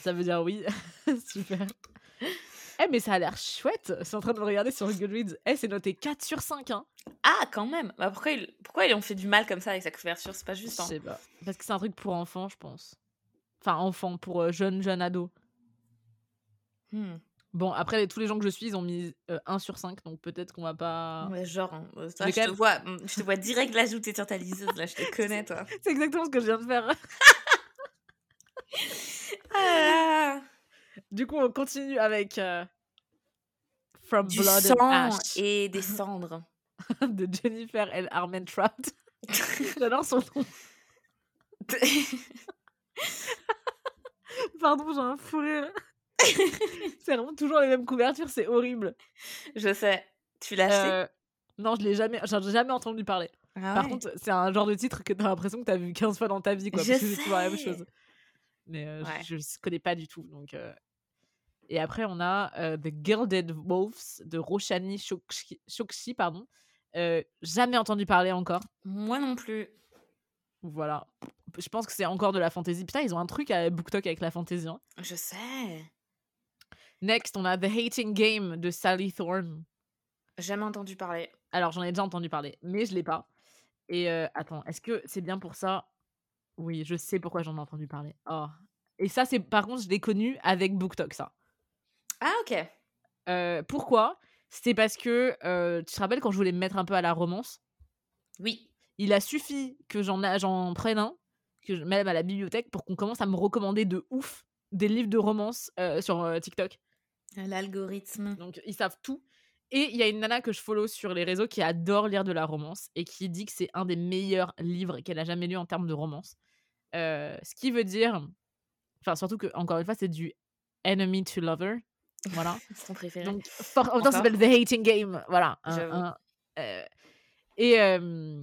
Ça veut dire oui. *laughs* Super. Eh, mais ça a l'air chouette. Suis en train de me regarder sur Goodreads. Eh, c'est noté 4 sur 5. Hein. Ah, quand même bah, pourquoi, ils, pourquoi ils ont fait du mal comme ça avec sa couverture? C'est pas juste. hein. sais pas. Parce que c'est un truc pour enfants, je pense. Enfin, enfants, pour euh, jeunes, jeunes ados. Hmm. Bon, après, tous les gens que je suis, ils ont mis 1 sur 5. Donc peut-être qu'on va pas. Ouais, genre, hein, euh, toi, je, te même- vois, mm, je te vois direct l'ajouter sur ta liseuse, là, je te *laughs* connais, toi. C'est exactement ce que je viens de faire. *laughs* *laughs* Ah, Du coup, on continue avec euh, From du Blood sang and Ash et des *laughs* cendres. de Jennifer L. Armentrout. *laughs* J'adore son nom. *laughs* Pardon, j'ai un fou rire. c'est vraiment toujours les mêmes couvertures, c'est horrible. je sais. Tu l'as acheté? Euh, non, je l'ai jamais, j'en ai jamais entendu parler. Ah Par contre, c'est un genre de titre que t'as l'impression que t'as vu 15 fois dans ta vie, quoi. Je parce que c'est toujours la même sais. chose. Mais euh, Ouais. je, je connais pas du tout. Donc, euh. Et après, on a euh, The Gilded Wolves de Roshani Chokshi, pardon. Euh, jamais entendu parler encore. Moi non plus. Voilà. Je pense que c'est encore de la fantasy. Putain, ils ont un truc à BookTok avec la fantasy. hein. Je sais. Next, on a The Hating Game de Sally Thorne. Jamais entendu parler. Alors, j'en ai déjà entendu parler, mais je l'ai pas. Et euh, attends, est-ce que c'est bien pour ça? Oui, je sais pourquoi j'en ai entendu parler. Oh. Et ça, c'est par contre, je l'ai connu avec BookTok, ça. Ah, ok. Euh, pourquoi? C'était parce que, euh, tu te rappelles quand je voulais me mettre un peu à la romance? Oui. Il a suffi que j'en prenne un, que je mette à la bibliothèque pour qu'on commence à me recommander de ouf des livres de romance euh, sur TikTok. L'algorithme. Donc, ils savent tout. Et il y a une nana que je follow sur les réseaux qui adore lire de la romance et qui dit que c'est un des meilleurs livres qu'elle a jamais lu en termes de romance. Ce qui veut dire, enfin surtout que encore une fois c'est du enemy to lover, voilà. *laughs* Son préféré. Donc for- en même temps, ça s'appelle The Hating Game, voilà. un- euh, et euh,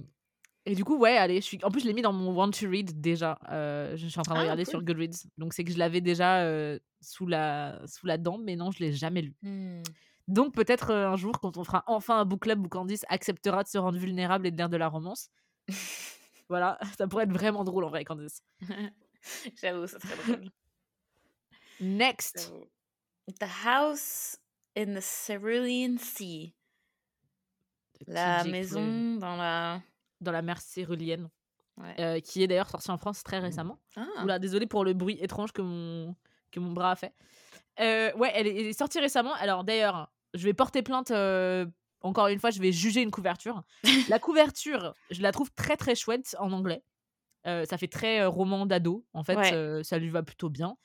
et du coup ouais allez, je suis en plus je l'ai mis dans mon want to read déjà. euh, je suis en train de Ah, regarder sur. Goodreads, donc c'est que je l'avais déjà euh, sous la sous la dent, mais non je l'ai jamais lu. Hmm. Donc peut-être un jour, quand on fera enfin un book club où Candice acceptera de se rendre vulnérable et de lire de la romance. *laughs* voilà, ça pourrait être vraiment drôle en vrai, Candice. *laughs* J'avoue, ça serait drôle. Next. The House in the Cerulean Sea. La maison dans la. Dans la mer cérulienne, Ouais. euh, qui est d'ailleurs sortie en France très récemment. Ah. Oula, désolé pour le bruit étrange que mon, que mon bras a fait. Euh, ouais, elle est, elle est sortie récemment. Alors d'ailleurs, je vais porter plainte. euh, encore une fois, je vais juger une couverture. *laughs* la couverture, je la trouve très très chouette en anglais. Euh, ça fait très euh, roman d'ado. En fait, Ouais. euh, ça lui va plutôt bien.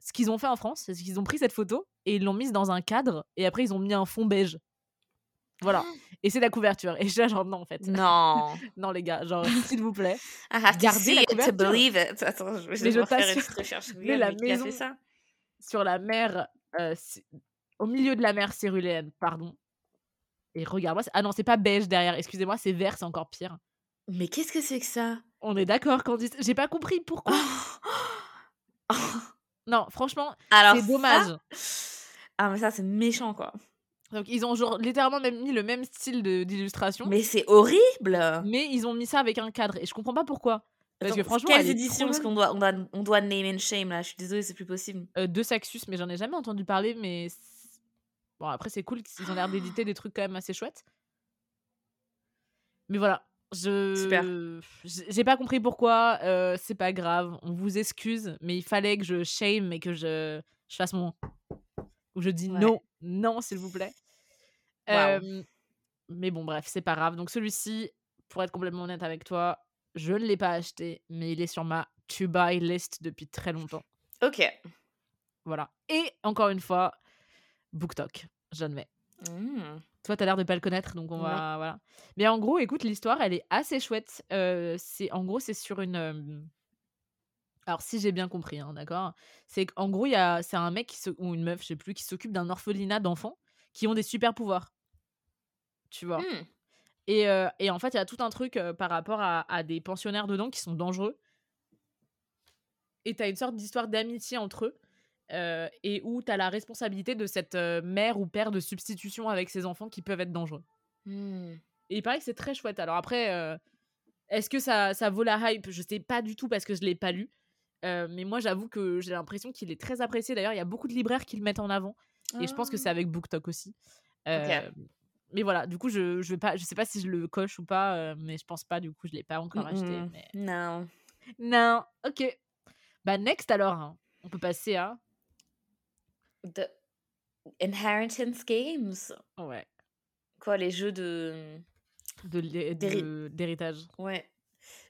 Ce qu'ils ont fait en France, c'est qu'ils ont pris cette photo et ils l'ont mise dans un cadre et après ils ont mis un fond beige. Voilà. *gasps* Et c'est la couverture. Et je suis là, genre, non, en fait. Non. *laughs* Non, les gars, genre, s'il vous plaît. I have to Gardez see la it to believe it. Attends, je vais Mais je faire une recherche. mais la maison- fait ça? sur la mer, euh, au milieu de la mer céruléenne, pardon. Et regarde-moi, ah non, c'est pas beige derrière, excusez-moi, c'est vert, c'est encore pire. Mais qu'est-ce que c'est que ça? On est d'accord, Candice J'ai pas compris pourquoi. Non, franchement, c'est ça- dommage. Ah, mais ça, c'est méchant, quoi. Donc, ils ont genre littéralement même mis le même style d'illustration, mais... Mais c'est horrible ils ont mis ça avec un cadre. Et je comprends pas pourquoi. Parce que Attends, franchement, quelles éditions? Parce qu'on doit, on doit, on doit name and shame, là. Je suis désolée, c'est plus possible. Euh, de Saxus, mais j'en ai jamais entendu parler. Mais bon, après, c'est cool qu'ils ont l'air d'éditer des trucs quand même assez chouettes. Mais voilà. Je... Super. J'ai pas compris pourquoi. euh, c'est pas grave. On vous excuse. Mais il fallait que je shame et que je, je fasse mon. Où je dis Ouais. non, non, s'il vous plaît. Euh, mais bon, bref, c'est pas grave. Donc, celui-ci, pour être complètement honnête avec toi, je ne l'ai pas acheté, mais il est sur ma to buy list depuis très longtemps. Ok. Voilà. Et encore une fois, BookTok, j'admets. Hmm. Toi, t'as l'air de pas le connaître, donc on Non. va. Voilà. Mais en gros, écoute, l'histoire, elle est assez chouette. Euh, c'est En gros, c'est sur une. euh, Alors, si j'ai bien compris, hein, d'accord C'est qu'en gros, a... c'est un mec qui se... ou une meuf, je sais plus, qui s'occupe d'un orphelinat d'enfants qui ont des super pouvoirs. Tu vois? Hmm. et, euh, et en fait, il y a tout un truc euh, par rapport à, à des pensionnaires dedans qui sont dangereux. Et tu as une sorte d'histoire d'amitié entre eux. Euh, et où tu as la responsabilité de cette euh, mère ou père de substitution avec ces enfants qui peuvent être dangereux. Hmm. Et il paraît que c'est très chouette. Alors après, euh, est-ce que ça, ça vaut la hype? Je sais pas du tout parce que je l'ai pas lu. Mais moi, j'avoue que j'ai l'impression qu'il est très apprécié. D'ailleurs, il y a beaucoup de libraires qui le mettent en avant. Et je pense que c'est Ah. avec BookTok aussi. Mais voilà, du coup, je, je vais pas, je sais pas si je le coche ou pas, mais je pense pas. Du coup, je l'ai pas encore acheté. Mais- Non. Non, ok. Bah next alors, hein. on peut passer à. The Inheritance Games. Ouais. Quoi, les jeux de. De de- d'héritage. Ouais.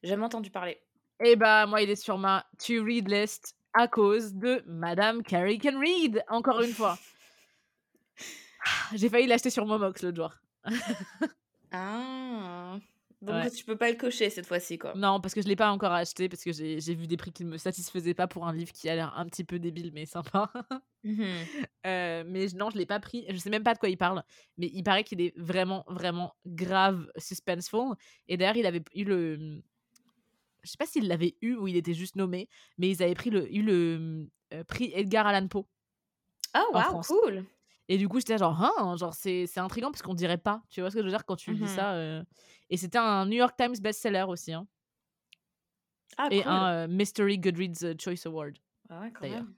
J'ai jamais entendu parler. Et bah moi, il est sur ma to read list à cause de Madame Carrie Can Read, encore une fois. *laughs* Ah, J'ai failli l'acheter sur Momox l'autre jour. *laughs* Ah. Donc Ouais. tu peux pas le cocher cette fois-ci, quoi. Non, parce que je l'ai pas encore acheté, parce que j'ai j'ai vu des prix qui ne me satisfaisaient pas pour un livre qui a l'air un petit peu débile, mais sympa. *laughs* Mhm. Euh, mais non, je l'ai pas pris. Je sais même pas de quoi il parle, mais il paraît qu'il est vraiment, vraiment grave suspenseful. Et d'ailleurs, il avait eu le. Je sais pas s'il l'avait eu ou il était juste nommé, mais ils avaient pris le, eu le euh, prix Edgar Allan Poe. Oh, En wow, cool. Et du coup, j'étais genre, hein, genre c'est c'est intriguant parce qu'on dirait pas. Tu vois ce que je veux dire quand tu Mhm. dis ça euh. Et c'était un New York Times best-seller aussi. hein. Ah, et cool. un euh, Mystery Goodreads euh, Choice Award. Ah ouais, quand d'ailleurs. même.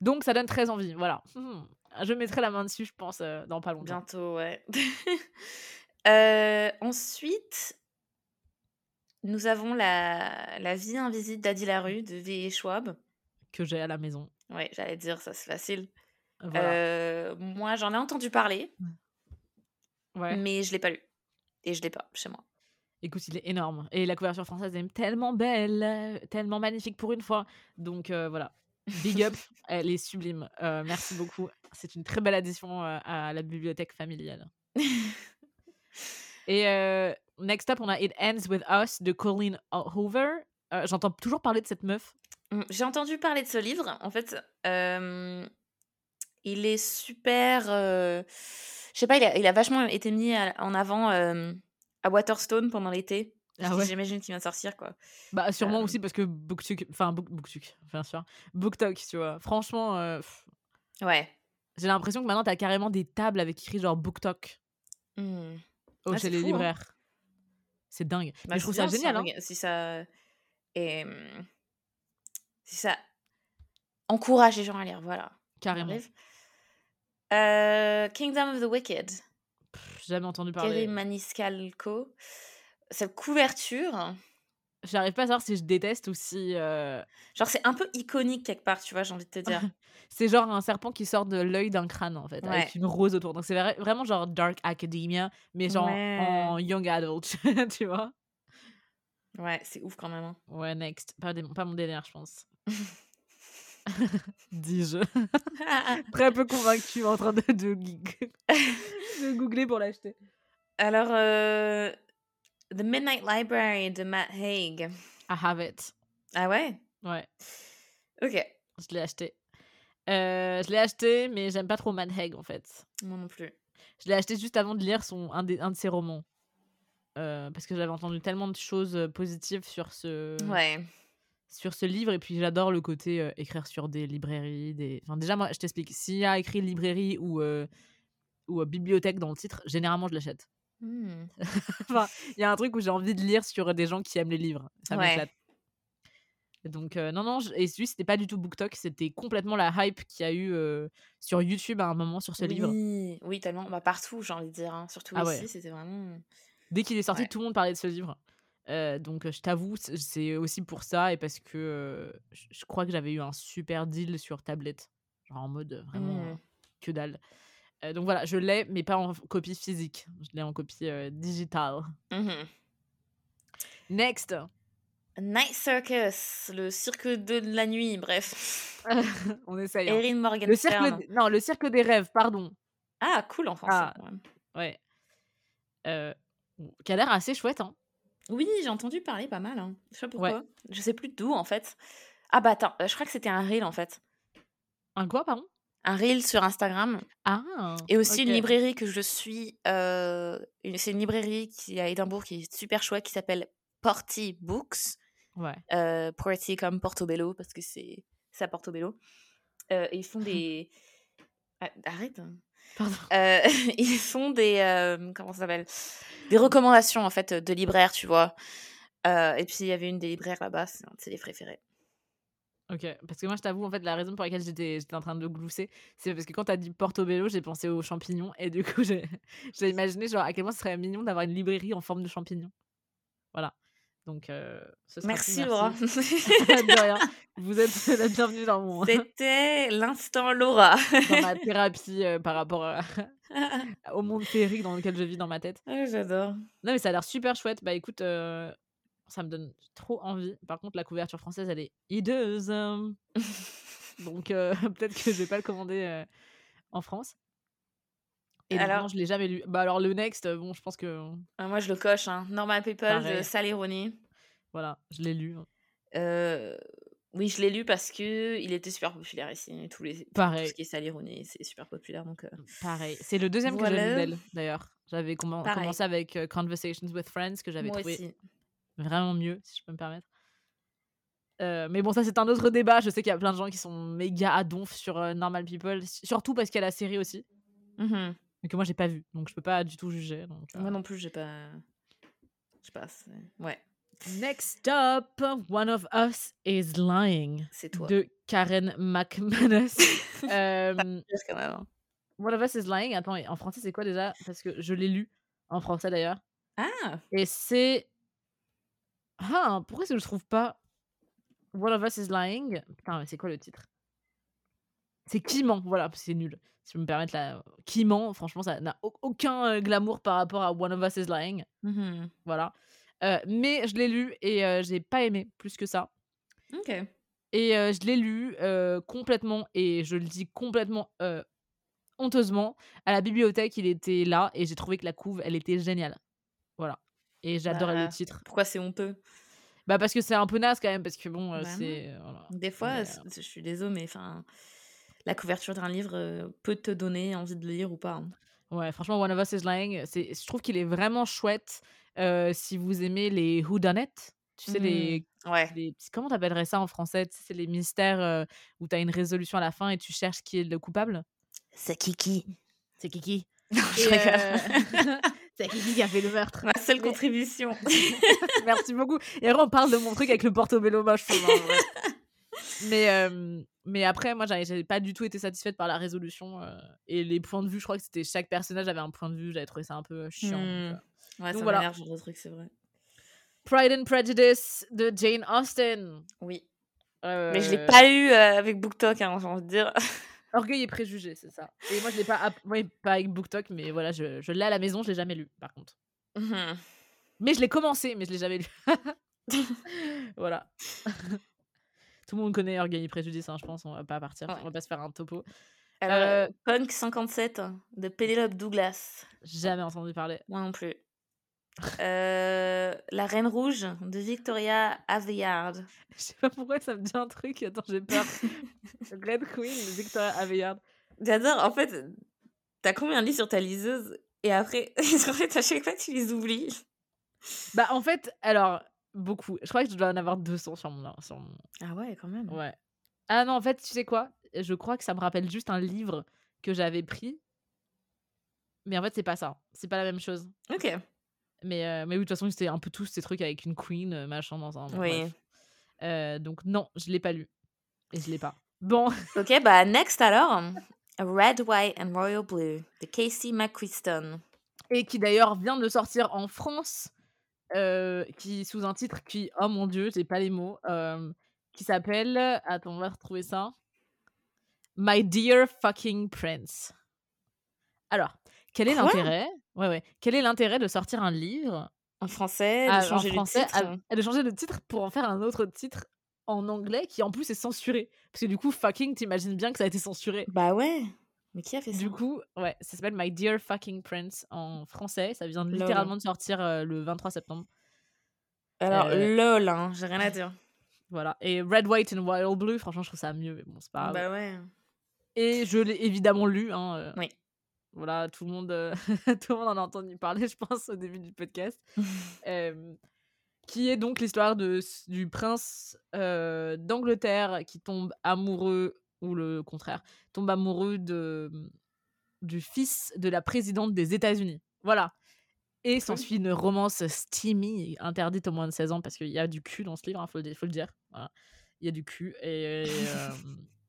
Donc ça donne très envie. Voilà. Hmm. Je mettrai la main dessus, je pense, euh, dans pas longtemps. Bientôt, ouais. *laughs* Euh, ensuite, nous avons la, la vie invisible d'Adi Larue de V. Schwab. Que j'ai à la maison. Ouais, j'allais dire, ça c'est facile. Voilà. Euh, moi, j'en ai entendu parler, ouais. mais je l'ai pas lu. Et je l'ai pas chez moi. Écoute, il est énorme. Et la couverture française est tellement belle, tellement magnifique pour une fois. Donc euh, voilà. Big up, *laughs* elle est sublime. Euh, merci beaucoup. C'est une très belle addition à la bibliothèque familiale. Et next up, on a It Ends With Us de Colleen Hoover. J'entends toujours parler de cette meuf. J'ai entendu parler de ce livre. En fait, il est super. euh, je sais pas, il a, il a vachement été mis à- en avant euh, à Waterstone pendant l'été. Ah ouais. J'imagine qu'il vient de sortir, quoi. Bah, sûrement Euh, aussi parce que BookTok, enfin, Book, BookTok, bien sûr. BookTok, tu vois. Franchement, Ouais. j'ai l'impression que maintenant, t'as carrément des tables avec écrit genre BookTok Mm. oh, Ah, chez c'est les fou, hein. libraires. C'est dingue. Bah, Mais je trouve ça génial. hein. Si, ça, et, si ça encourage les gens à lire, voilà. Carrément. Euh, Kingdom of the Wicked. Pff, Jamais entendu Kerry parler. Maniscalco? Cette couverture, J'arrive pas à savoir si je déteste ou si. euh, genre c'est un peu iconique quelque part, tu vois, j'ai envie de te dire. *laughs* C'est genre un serpent qui sort de l'œil d'un crâne, en fait, avec une rose autour. Donc c'est vra- vraiment genre Dark Academia, mais genre Ouais. en young adult, *laughs* tu vois. Ouais, c'est ouf quand même. hein. Ouais, next. Pas, des- pas mon délire, je pense. *laughs* *laughs* Dis-je. *laughs* Très peu convaincu en train de, de, gig- *laughs* de googler pour l'acheter. Alors, euh, The Midnight Library de Matt Haig. I have it. Ah ouais? Ouais, Ok. je l'ai acheté. Euh, je l'ai acheté, mais j'aime pas trop Matt Haig, en fait. Moi non plus. Je l'ai acheté juste avant de lire son, un, des- un de ses romans. Euh, parce que j'avais entendu tellement de choses positives sur ce, Ouais. Sur ce livre. Et puis j'adore le côté euh, écrire sur des librairies. Des... Enfin, déjà, moi, je t'explique. S'il y a écrit librairie ou, euh, ou euh, bibliothèque dans le titre, généralement, je l'achète. *laughs* Enfin, il y a un truc où j'ai envie de lire sur des gens qui aiment les livres. Ça Ouais. m'éclate. Donc, non, non, je- et celui, c'était pas du tout BookTok, c'était complètement la hype qu'il y a eu sur YouTube à un moment sur ce livre. Oui, oui, tellement. Bah, partout, j'ai envie de dire. hein. Surtout Ah ici, ouais. c'était vraiment. Dès qu'il est sorti, Ouais. tout le monde parlait de ce livre. Euh, donc, je t'avoue, c'est aussi pour ça et parce que euh, je crois que j'avais eu un super deal sur tablette. Genre en mode vraiment Mm. euh, que dalle. Euh, donc voilà, je l'ai, mais pas en copie physique. Je l'ai en copie digitale. Mhm. Next Night Circus, le cirque de la nuit, bref. *laughs* On essaye. hein. Erin Le Morgenstern. cirque, non, le cirque des rêves, pardon. Ah, cool en français. Ah. Ouais. Qui a l'air assez chouette, hein. Oui, j'ai entendu parler pas mal. hein. Je sais pas Ouais. Je sais plus d'où en fait. Ah bah attends, je crois que c'était un reel en fait. Un quoi, pardon? Un reel sur Instagram. Ah Et aussi une librairie que je suis. euh, C'est une librairie qui est à Édimbourg qui est super chouette qui s'appelle Porty Books. Ouais. Euh, Porty comme Portobello parce que c'est à Portobello. Euh, et ils font *laughs* des. Ah, arrête. hein. Euh, *laughs* ils font des euh, comment ça s'appelle? Des recommandations en fait de libraires tu vois Euh, et puis il y avait une des libraires là-bas c'est un de ses préférés Ok, parce que moi je t'avoue, en fait, la raison pour laquelle j'étais en train de glousser, c'est parce que quand t'as dit Portobello, j'ai pensé aux champignons et du coup *laughs* j'ai j'ai imaginé genre à quel point ce serait mignon d'avoir une librairie en forme de champignons. Voilà. Donc, euh, ce sera merci Laura *laughs* de rien. *laughs* Vous êtes *laughs* la bienvenue dans mon c'était l'instant Laura dans ma thérapie euh, par rapport à- au monde féerique dans lequel je vis dans ma tête. Ah, j'adore Non, mais ça a l'air super chouette. Bah écoute, euh, ça me donne trop envie. Par contre, la couverture française, elle est hideuse. Donc peut-être que je vais pas le commander en France. Et Alors- non, je l'ai jamais lu. Bah alors le next, euh, bon, je pense que Ah, moi je le coche hein. Normal People de Pareil. Sally Rooney voilà, je l'ai lu. Euh, oui je l'ai lu parce que il était super populaire ici tous les tout Pareil. ce qui est Sally Rooney c'est super populaire donc euh, Pareil. C'est le deuxième que j'ai lu Voilà. d'elle, d'ailleurs. J'avais commen- Pareil. commencé avec euh, Conversations with Friends, que j'avais trouvé aussi vraiment mieux, si je peux me permettre. Euh, mais bon, ça c'est un autre débat. Je sais qu'il y a plein de gens qui sont méga à donf sur euh, Normal People, surtout parce qu'il y a la série aussi, Mhm. Mais que moi j'ai pas vu, donc je peux pas du tout juger. Donc, euh. moi non plus j'ai pas je sais pas c'est- ouais Next up, One of Us is Lying c'est toi de Karen McManus. *laughs* Euh. One of Us is Lying, attends, en français c'est quoi déjà? Parce que je l'ai lu en français d'ailleurs. ah Et c'est. Ah, pourquoi est-ce que je trouve pas One of Us is Lying? Putain, mais c'est quoi le titre? C'est Qui ment, voilà, c'est nul. Si je me permettre là. Qui ment, franchement, ça n'a au- aucun euh, glamour par rapport à One of Us is Lying. Mhm. Voilà. Euh, mais je l'ai lu et euh, j'ai pas aimé plus que ça. ok Et euh, je l'ai lu euh, complètement, et je le dis complètement euh, honteusement. À la bibliothèque, il était là, et j'ai trouvé que la couve, elle était géniale. Voilà. Et j'adorais Bah, le titre. Pourquoi c'est honteux? Bah parce que c'est un peu naze quand même, parce que bon, euh, Bah c'est... voilà. Des fois, c- je suis désolée, mais enfin, la couverture d'un livre euh, peut te donner envie de le lire ou pas. hein. Ouais, franchement, One of Us is Lying, c'est, je trouve qu'il est vraiment chouette euh, si vous aimez les whodunit. Tu sais, les, Mm. Ouais. les- Comment t'appellerais ça en français Tu sais, C'est les mystères euh, où t'as une résolution à la fin et tu cherches qui est le coupable? C'est Kiki. C'est Kiki. je Et, rigole. euh, *laughs* c'est Kiki qui a fait le meurtre. Ma seule Mais- contribution. *laughs* Merci beaucoup. Et après, on parle de mon truc avec le portobello moche. je hein, ouais. Mais, euh, mais après, moi, j'avais pas du tout été satisfaite par la résolution. euh, et les points de vue, je crois que c'était chaque personnage avait un point de vue. J'avais trouvé ça un peu chiant. Hmm. euh. Ouais, Donc ça voilà. genre de truc, c'est vrai. Pride and Prejudice de Jane Austen. Oui. Mais je l'ai Euh, pas eu euh, avec BookTok, hein, j'ai envie de dire. *laughs* Orgueil et préjugés, c'est ça. Et moi, je l'ai pas, app- ouais, pas avec BookTok, mais voilà, je, je l'ai à la maison, je l'ai jamais lu, par contre. Mhm. Mais je l'ai commencé, mais je l'ai jamais lu. *laughs* voilà. *laughs* Tout le monde connaît Orgueil et Préjudice, hein, je pense. On va pas partir, Ouais. on va pas se faire un topo. Alors, Euh, Punk 57 de Penelope Douglas. Jamais entendu parler. Moi non plus. Euh, la Reine Rouge de Victoria Aveyard. *laughs* Je sais pas pourquoi ça me dit un truc. Attends, j'ai peur. *laughs* Red Queen de Victoria Aveyard. J'adore, en fait, t'as combien de livres sur ta liseuse Et après, *laughs* en fait, à chaque fois, tu les oublies. Bah, en fait, alors, beaucoup. Je crois que je dois en avoir 200 sur mon. Sur mon... Ah ouais, quand même. Ouais. Ah non, en fait, tu sais quoi? Je crois que ça me rappelle juste un livre que j'avais pris. Mais en fait, c'est pas ça. C'est pas la même chose. Ok. Mais, euh, mais oui, de toute façon, c'était un peu tous ces trucs avec une queen, euh, machin, dans un. Oui. Euh, donc, non, je l'ai pas lu. Et je l'ai pas. *laughs* Bon, *laughs* Ok, bah, next alors. Red, White and Royal Blue de Casey McQuiston. et qui d'ailleurs vient de sortir en France, euh, qui sous un titre qui, oh mon dieu, j'ai pas les mots, euh, qui s'appelle, attends, on va retrouver ça, My Dear Fucking Prince. Alors, quel est l'intérêt Ouais, ouais. Quel est l'intérêt de sortir un livre En français, de à- changer en français, le titre? à- de changer de titre pour en faire un autre titre en anglais qui en plus est censuré? Parce que du coup, fucking, t'imagines bien que ça a été censuré. Bah ouais. Mais qui a fait ça? Du coup, ouais, ça s'appelle My Dear Fucking Prince en français. Ça vient de- littéralement de sortir euh, le 23 septembre. Alors, Euh, lol, hein, j'ai rien à dire. *laughs* Voilà. Et Red, White and Wild Blue, franchement, je trouve ça mieux, mais bon, c'est pas grave. Bah ouais. Et je l'ai évidemment lu. Hein, euh, Oui. Voilà, tout le, monde, euh, *laughs* tout le monde en a entendu parler, je pense, au début du podcast. *laughs* Qui est donc l'histoire du prince d'Angleterre qui tombe amoureux, ou le contraire, tombe amoureux de, du fils de la présidente des États-Unis. Voilà. Et s'ensuit une romance steamy, interdite aux moins de 16 ans, parce qu'il y a du cul dans ce livre, il faut, le- faut le dire. Voilà. Il y a du cul. Et *laughs* euh,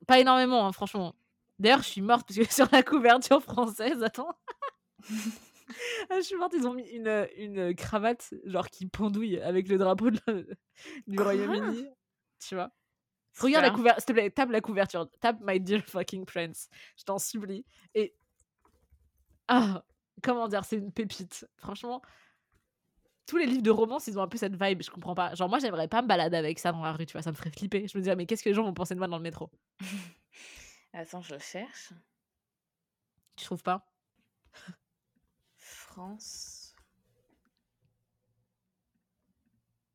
pas énormément, hein, franchement. D'ailleurs, je suis morte parce que *laughs* sur la couverture française, attends. *laughs* Ah, je suis morte, ils ont mis une, une cravate, genre qui pendouille avec le drapeau de la- du Royaume-Uni. Tu vois Regarde la couverture, s'il te plaît, tape la couverture, tape My Dear Fucking Prince, je t'en supplie. Et. Ah Comment dire, c'est une pépite. Franchement, tous les livres de romance, ils ont un peu cette vibe, je comprends pas. Genre, moi, j'aimerais pas me balader avec ça dans la rue, tu vois, ça me ferait flipper. Je me dirais, mais qu'est-ce que les gens vont penser de moi dans le métro? *laughs* Attends, je le cherche. Tu trouves pas? France.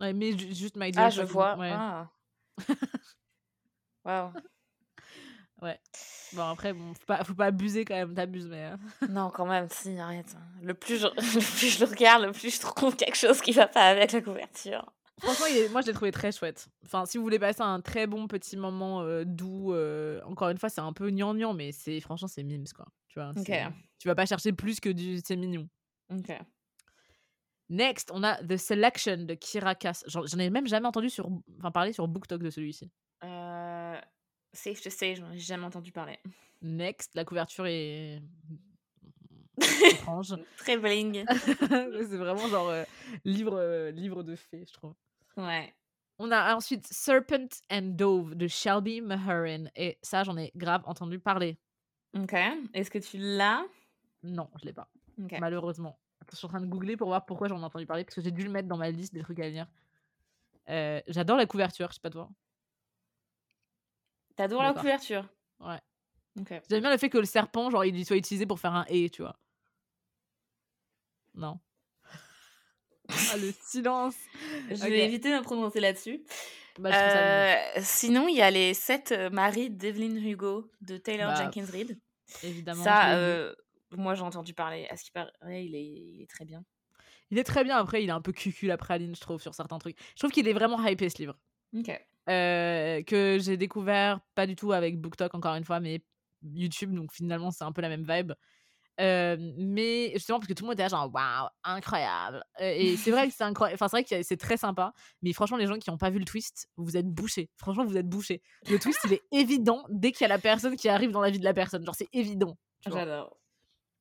Ouais, mais ju- juste My Dear Ah, je vois. ouais. Ah. *laughs* Waouh. Bon, après, bon, faut pas, faut pas abuser quand même, t'abuses, mais. euh, *laughs* Non, quand même, si, arrête. Le plus, je... *laughs* le plus je le regarde, le plus je trouve quelque chose qui va pas avec la couverture. Franchement, il est- moi, je l'ai trouvé très chouette. Enfin, si vous voulez passer un très bon petit moment euh, doux, euh, encore une fois, c'est un peu gnangnan, mais c'est franchement, c'est mimes, quoi. Tu vois, Ok. c'est- tu vas pas chercher plus que du c'est mignon. Ok. Next, on a The Selection de Kira. J'en j'en ai même jamais entendu sur, enfin, parler sur BookTok de celui-ci. Euh, Safe to say, j'en ai jamais entendu parler. Next, la couverture est *laughs* étrange. Très bling. *laughs* c'est vraiment genre euh, livre, euh, livre de fées, je trouve. Ouais. On a ensuite Serpent and Dove de Shelby Mahurin. Et ça, j'en ai grave entendu parler. Ok. Est-ce que tu l'as? Non, je l'ai pas. Malheureusement. Je suis en train de googler pour voir pourquoi j'en ai entendu parler, parce que j'ai dû le mettre dans ma liste des trucs à venir. Euh, J'adore la couverture, je sais pas toi. T'adores la couverture Ouais. Ok. J'aime bien le fait que le serpent, genre, il soit utilisé pour faire un et, tu vois. Non. *laughs* ah, le silence. Je vais éviter de me prononcer là-dessus. Bah. Euh, sinon, il y a les sept euh, maris d'Evelyn Hugo de Taylor Bah, Jenkins Reid. Évidemment. Ça, euh, moi j'ai entendu parler. À ce qui paraît, il est, il est très bien. Il est très bien. Après, il est un peu cucul après Aline, je trouve, sur certains trucs. Je trouve qu'il est vraiment hypé, ce livre. Ok. Euh, que j'ai découvert pas du tout avec BookTok encore une fois, mais YouTube, donc finalement c'est un peu la même vibe. Euh, mais justement parce que tout le monde était genre waouh incroyable et c'est vrai que c'est incroyable enfin c'est vrai que c'est très sympa mais franchement les gens qui n'ont pas vu le twist vous êtes bouchés franchement vous êtes bouchés le twist il est évident dès qu'il y a la personne qui arrive dans la vie de la personne genre c'est évident. J'adore.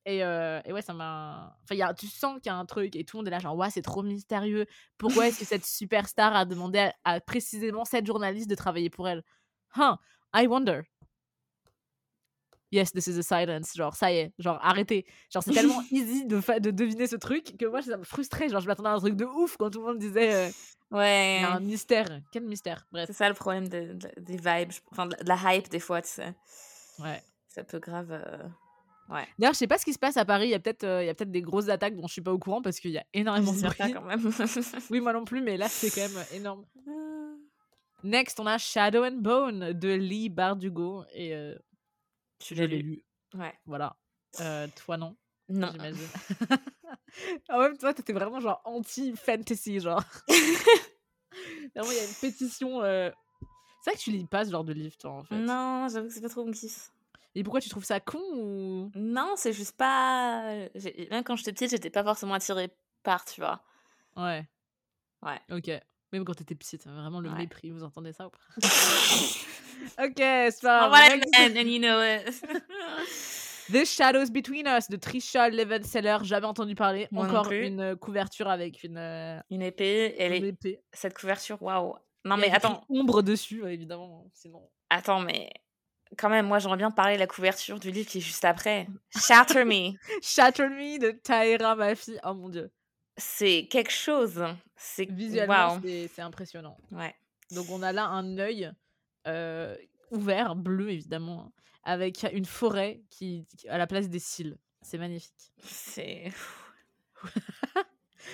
Et, euh, et ouais, ça m'a. Enfin, y a, tu sens qu'il y a un truc et tout le monde est là, genre, ouais, c'est trop mystérieux. Pourquoi est-ce que cette *laughs* superstar a demandé à, à précisément cette journaliste de travailler pour elle? Huh, I wonder. Yes, this is a silence. Genre, ça y est, genre, arrêtez. Genre, c'est tellement *laughs* easy de, de deviner ce truc que moi, ça me frustrait. Genre, je m'attendais à un truc de ouf quand tout le monde disait, euh, Ouais. un mystère. Quel mystère? Bref. C'est ça le problème de- de- des vibes, enfin de, de la hype des fois, tu sais. Ouais. Ça peut grave. euh, Ouais. D'ailleurs, je sais pas ce qui se passe à Paris. Il y a peut-être euh, il y a peut-être des grosses attaques dont je suis pas au courant parce qu'il y a *laughs* énormément de bruit. quand même. *laughs* Oui, moi non plus, mais là, c'est quand même énorme. Next, on a Shadow and Bone de Lee Bardugo. Et euh, je l'ai lu. Ouais. Voilà. Euh, toi, non, Non. j'imagine. *laughs* en même temps, t'étais vraiment genre anti-fantasy, genre. vraiment, il y a une pétition. euh, C'est vrai que tu lis pas ce genre de livre, toi, en fait. Non, j'avoue que c'est pas trop mon kiff. Et pourquoi tu trouves ça con ou... Non, c'est juste pas. Même quand j'étais petite, j'étais pas forcément attirée par, tu vois. Ouais. Ouais. Ok. Même quand t'étais petite, vraiment le Ouais. mépris, vous entendez ça ou pas? *laughs* Ok, c'est pas grave. and you know it. *laughs* The Shadows Between Us de Trisha Levenseller, jamais entendu parler. Moi Encore une euh, couverture avec une, euh, Une épée, elle une est... épée. cette couverture, waouh. Non mais attends, ombre dessus, évidemment. Sinon. attends, mais quand même, moi j'aimerais bien parler de la couverture du livre qui est juste après. Shatter Me. *laughs* Shatter Me de Taira Mafi. Oh mon dieu. C'est quelque chose. C'est Visuellement, c'est- impressionnant. Ouais. Donc on a là un œil euh, ouvert, bleu évidemment, avec une forêt qui, qui- à la place des cils. C'est magnifique. C'est. *laughs*